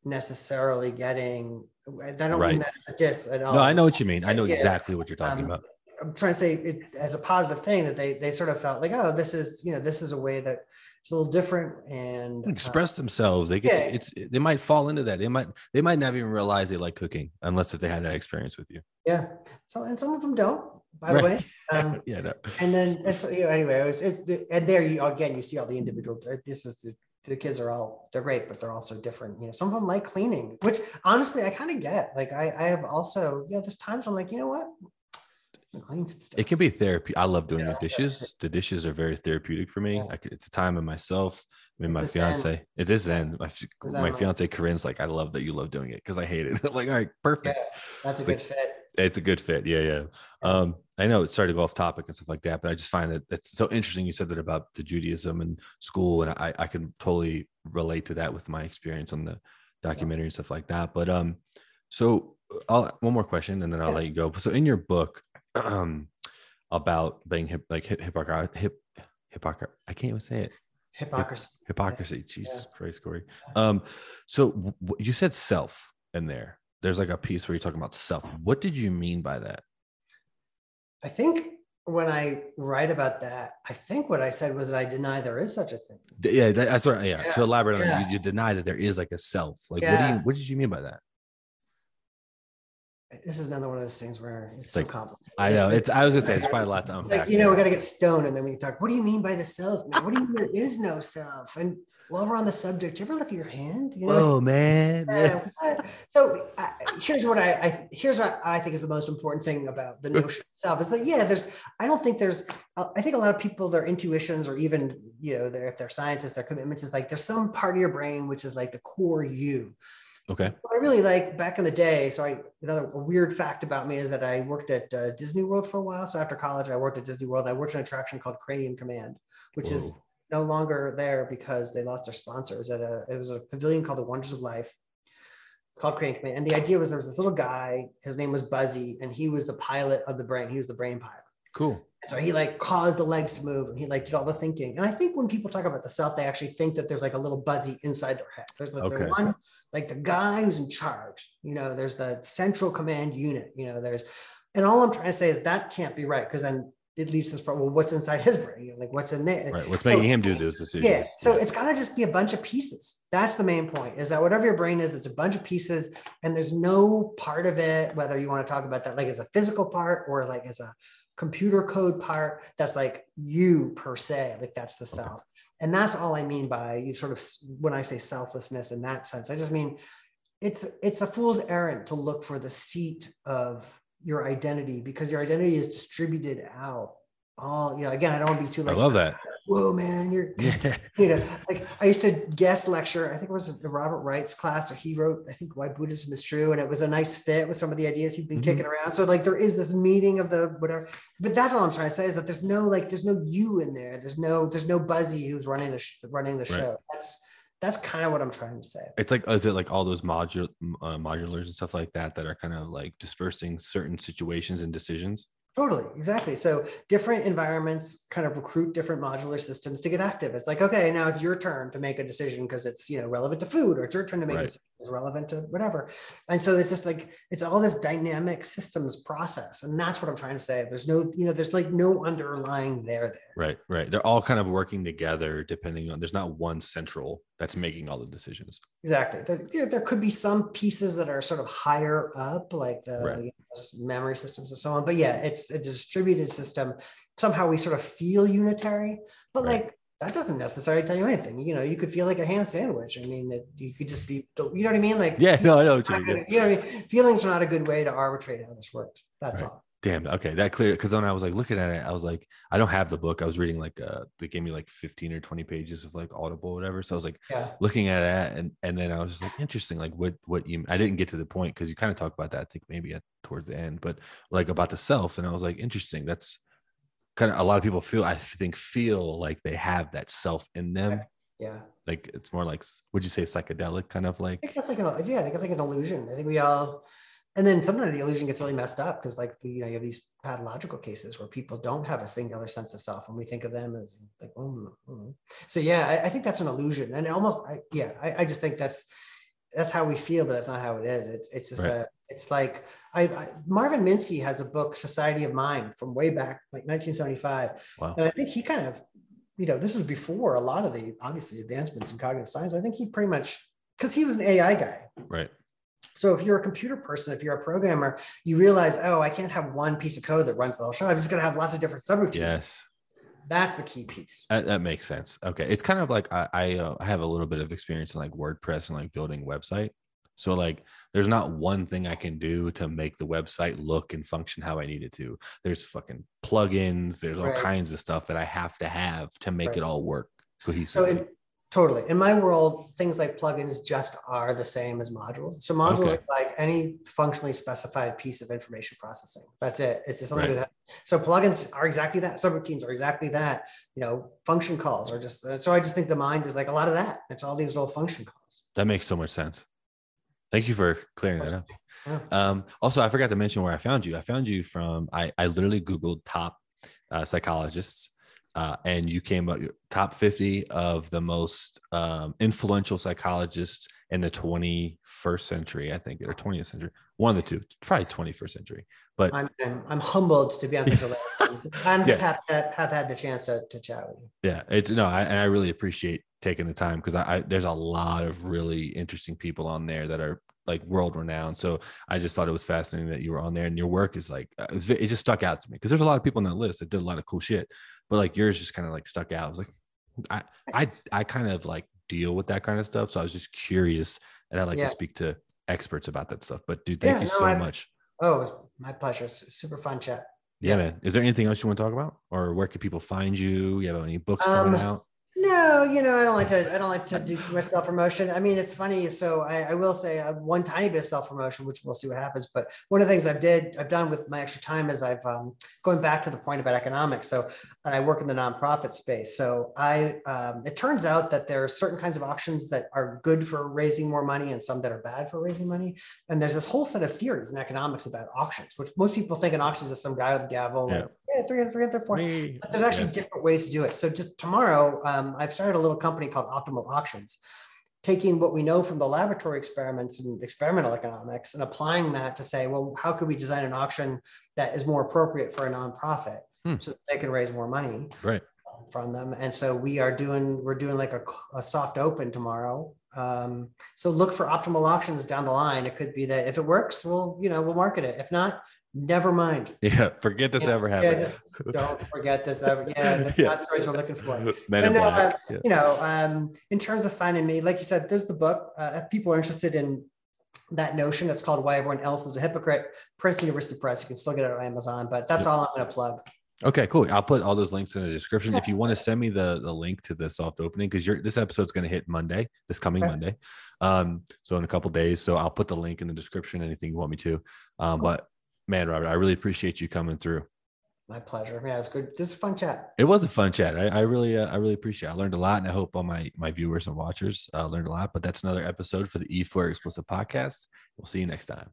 Speaker 2: necessarily getting i don't
Speaker 1: Right.
Speaker 2: mean that as a diss at all
Speaker 1: No, I know what you mean. I know
Speaker 2: Yeah.
Speaker 1: exactly what you're talking
Speaker 2: Um,
Speaker 1: about.
Speaker 2: i'm trying to say it as a positive thing that they they sort of felt like oh this is you know this is a way that it's a little different and uh,
Speaker 1: Express themselves. They get
Speaker 2: yeah.
Speaker 1: it's they might fall into that. They might they might not even realize they like cooking unless if they had that experience with you.
Speaker 2: yeah so and some of them don't by the way um
Speaker 1: yeah. No.
Speaker 2: and then it's you know anyway it was, it, and there you again you see all the individual uh, this is the, the kids are all they're great but they're also different you know some of them like cleaning which honestly i kind of get like i i have also yeah there's times i'm like you know what clean some stuff
Speaker 1: It can be therapy. I love doing
Speaker 2: Yeah.
Speaker 1: the dishes. The dishes are very therapeutic for me.
Speaker 2: Yeah.
Speaker 1: I could, it's a time of myself. I mean,
Speaker 2: It's
Speaker 1: my fiance. It is zen. My,
Speaker 2: It's
Speaker 1: my fiance Corinne's like, I love that you love doing it because I hate it. Like, all right, perfect.
Speaker 2: yeah that's a
Speaker 1: It's like-
Speaker 2: good fit
Speaker 1: It's a good fit. Yeah, yeah. Um, I know it started to go off topic and stuff like that, but I just find that that's so interesting. You said that about the Judaism and school, and I, I can totally relate to that with my experience on the documentary and stuff like that. But um, so I'll one more question and then I'll
Speaker 2: Yeah.
Speaker 1: let you go. So in your book, about being hip, like hip, hypocrisy, hip, hypocrisy, I can't even say it.
Speaker 2: hypocrisy
Speaker 1: Hypocrisy. Jesus Christ, Corey. Um, so w- you said self in there. There's like a piece where you're talking about self. What did you mean by that?
Speaker 2: i think when i write about that i think what i said was that i deny there is such a thing
Speaker 1: Yeah, that's right. Yeah,
Speaker 2: Yeah,
Speaker 1: to elaborate on it,
Speaker 2: yeah.
Speaker 1: you, you deny that there is like a self. Like, what do you? What did you mean by that?
Speaker 2: This is another one of those things where it's,
Speaker 1: It's
Speaker 2: so
Speaker 1: like,
Speaker 2: complicated
Speaker 1: I know. It's. I was gonna say it's probably a lot to
Speaker 2: It's like, you know, we got to get stoned. And then we talk, what do you mean by the self? What do you mean there is no self? And while we're on the subject, you ever look at your hand? You know,
Speaker 1: Whoa, man.
Speaker 2: uh, so uh, here's what I, I here's what I think is the most important thing about the notion of self is that yeah, there's I don't think there's uh, I think a lot of people their intuitions or even you know their if they're scientists their commitments is like there's some part of your brain which is like the core you
Speaker 1: Okay.
Speaker 2: what I really like back in the day. So I another weird fact about me is that I worked at uh, Disney World for a while. So after college, I worked at Disney World. And I worked in an attraction called Cranium Command, which is no longer there because they lost their sponsors. It was at a it was a pavilion called the Wonders of Life, called Cranium Command. And the idea was there was this little guy. His name was Buzzy, and he was the pilot of the brain. He was the brain pilot.
Speaker 1: cool.
Speaker 2: And so he like caused the legs to move and he like did all the thinking. And I think when people talk about the self, they actually think that there's like a little buzzy inside their head. There's like
Speaker 1: Okay.
Speaker 2: the one, like the guy who's in charge, you know, there's the central command unit, you know, there's, and all I'm trying to say is that can't be right. Cause then it leads to this problem. Well, what's inside his brain? You know, like what's in there?
Speaker 1: Right. What's
Speaker 2: So-
Speaker 1: making him do those decisions?
Speaker 2: Yeah. So it's got to just be a bunch of pieces. That's the main point is that whatever your brain is, it's a bunch of pieces and there's no part of it, whether you want to talk about that like as a physical part or like as a computer code part, that's like you per se, like that's the self. And that's all I mean by you sort of when I say selflessness in that sense, I just mean it's it's a fool's errand to look for the seat of your identity because your identity is distributed out all you know again i don't want to be too
Speaker 1: I love that.
Speaker 2: whoa man you're you know, like I used to guest lecture. I think it was a Robert Wright's class. Or he wrote, I think, Why Buddhism is True, and it was a nice fit with some of the ideas he'd been
Speaker 1: Mhm.
Speaker 2: kicking around. So like there is this meeting of the whatever. But that's all I'm trying to say is that there's no like there's no you in there. There's no there's no Buzzy who's running the sh- running the
Speaker 1: Right.
Speaker 2: show. That's that's kind of what I'm trying to say.
Speaker 1: It's like, is it like all those module uh, modulars and stuff like that that are kind of like dispersing certain situations and decisions?
Speaker 2: Totally, exactly. So different environments kind of recruit different modular systems to get active. It's like, okay, now it's your turn to make a decision because it's you know relevant to food, or it's your turn to make
Speaker 1: Right.
Speaker 2: a decision that's relevant to whatever. And so it's just like it's all this dynamic systems process, and that's what I'm trying to say. There's no, you know, there's like no underlying there there.
Speaker 1: Right. Right. They're all kind of working together depending on, there's not one central that's making all the decisions.
Speaker 2: Exactly. There, there, there could be some pieces that are sort of higher up, like the
Speaker 1: Right.
Speaker 2: you know, memory systems and so on. But yeah, it's a distributed system. Somehow we sort of feel unitary, but
Speaker 1: Right.
Speaker 2: like that doesn't necessarily tell you anything. You know, you could feel like a ham sandwich. I mean, it, you could just be, you know what I mean? Like,
Speaker 1: Yeah. No, I know what you mean.
Speaker 2: good- you know what I mean? Feelings are not a good way to arbitrate how this works. That's
Speaker 1: Right.
Speaker 2: all.
Speaker 1: Damn. Okay. That clear. Because when I was like looking at it, I was like, I don't have the book. I was reading like, uh, they gave me like 15 or 20 pages of like Audible, or whatever. So I was like,
Speaker 2: Yeah.
Speaker 1: looking at that and and then I was just like interesting like what what you I didn't get to the point because you kind of talk about that I think maybe at towards the end but like about the self and I was like interesting that's kind of a lot of people feel I think feel like they have that self in them
Speaker 2: Yeah.
Speaker 1: like it's more like would you say psychedelic kind of like
Speaker 2: I think that's like an, yeah, I think it's like an illusion. I think we all, and then sometimes the illusion gets really messed up because like you know you have these pathological cases where people don't have a singular sense of self and we think of them as like oh, oh. so yeah I, I, think that's an illusion and almost I, yeah I, I, just think that's that's how we feel but that's not how it is it's it's just right. a it's like I, Marvin Minsky has a book Society of Mind from way back like 1975 wow. and I think he kind of you know this was before a lot of the obviously advancements in cognitive science I think he pretty much because he was an AI guy
Speaker 1: right
Speaker 2: so if you're a computer person, if you're a programmer, you realize, oh, I can't have one piece of code that runs the whole show. I'm just going to have lots of different subroutines.
Speaker 1: Yes.
Speaker 2: That's the key piece.
Speaker 1: That, that makes sense. Okay. It's kind of like I, I, uh, I have a little bit of experience in like WordPress and like building website. So like there's not one thing I can do to make the website look and function how I need it to. There's fucking plugins, there's all right. kinds of stuff that I have to have to make right. it all work cohesively.
Speaker 2: So in, Totally. In my world, things like plugins just are the same as modules. So modules okay. are like any functionally specified piece of information processing. That's it. It's just something right. that. So plugins are exactly that. Subroutines are exactly that. You know, function calls are just. So I just think the mind is like a lot of that. It's all these little function calls.
Speaker 1: That makes so much sense. Thank you for clearing that up. Yeah. Um, also, I forgot to mention where I found you. I found you from. I I literally googled top uh, psychologists uh, and you came up top 50 of the most um, influential psychologists in the 21st century, I think, or 20th century. One of the two, probably 21st century. But
Speaker 2: I'm, I'm, I'm humbled to be on a list. I'm just yeah. happy to have had the chance to, to chat with you.
Speaker 1: Yeah, it's no, I, and I really appreciate taking the time because I, I there's a lot of really interesting people on there that are like world renowned. So I just thought it was fascinating that you were on there and your work is like, uh, it just stuck out to me because there's a lot of people on that list that did a lot of cool shit, but like yours just kind of like stuck out. I was like, I, I, I kind of like deal with that kind of stuff. So I was just curious and I'd like yeah. to speak to experts about that stuff, but dude, thank yeah, you no, so I, much.
Speaker 2: Oh, it was my pleasure. Super fun chat.
Speaker 1: Yeah, yeah, man. Is there anything else you want to talk about or where can people find you? You have any books um, coming out?
Speaker 2: No, you know, I don't like to. I don't like to do my self promotion. I mean, it's funny. So I, I will say one tiny bit of self promotion, which we'll see what happens. But one of the things I've did, I've done with my extra time is I've um, going back to the point about economics. So and I work in the nonprofit space. So I, um, it turns out that there are certain kinds of auctions that are good for raising more money and some that are bad for raising money. And there's this whole set of theories in economics about auctions, which most people think an auction is some guy with a gavel. Yeah. Like, yeah, 300, 300, 400. But there's actually yeah. different ways to do it. So just tomorrow, um, I've started a little company called Optimal Auctions, taking what we know from the laboratory experiments and experimental economics and applying that to say, well, how could we design an auction that is more appropriate for a nonprofit hmm. so that they can raise more money
Speaker 1: right.
Speaker 2: from them? And so we are doing, we're doing like a, a soft open tomorrow. Um, so look for optimal auctions down the line. It could be that if it works, we'll, you know, we'll market it. If not, never mind.
Speaker 1: Yeah, forget this ever happened.
Speaker 2: Yeah, just don't forget this ever. Yeah, that's yeah. not the choice we're looking for. Men no, uh, yeah. You know, um, in terms of finding me, like you said, there's the book. Uh, if people are interested in that notion, it's called Why Everyone Else is a Hypocrite, Princeton University Press. You can still get it on Amazon, but that's all I'm going to plug.
Speaker 1: Okay, cool. I'll put all those links in the description. If you want to send me the, the link to the soft opening, because you're this episode's going to hit Monday, this coming okay. Monday. Um, so in a couple days. So I'll put the link in the description, anything you want me to. Um, cool. but man, Robert, I really appreciate you coming through.
Speaker 2: My pleasure. Yeah, it's good. This is a fun chat.
Speaker 1: It was a fun chat. I, I really, uh, I really appreciate. it. I learned a lot, and I hope all my my viewers and watchers uh, learned a lot. But that's another episode for the E4 Explicit Podcast. We'll see you next time.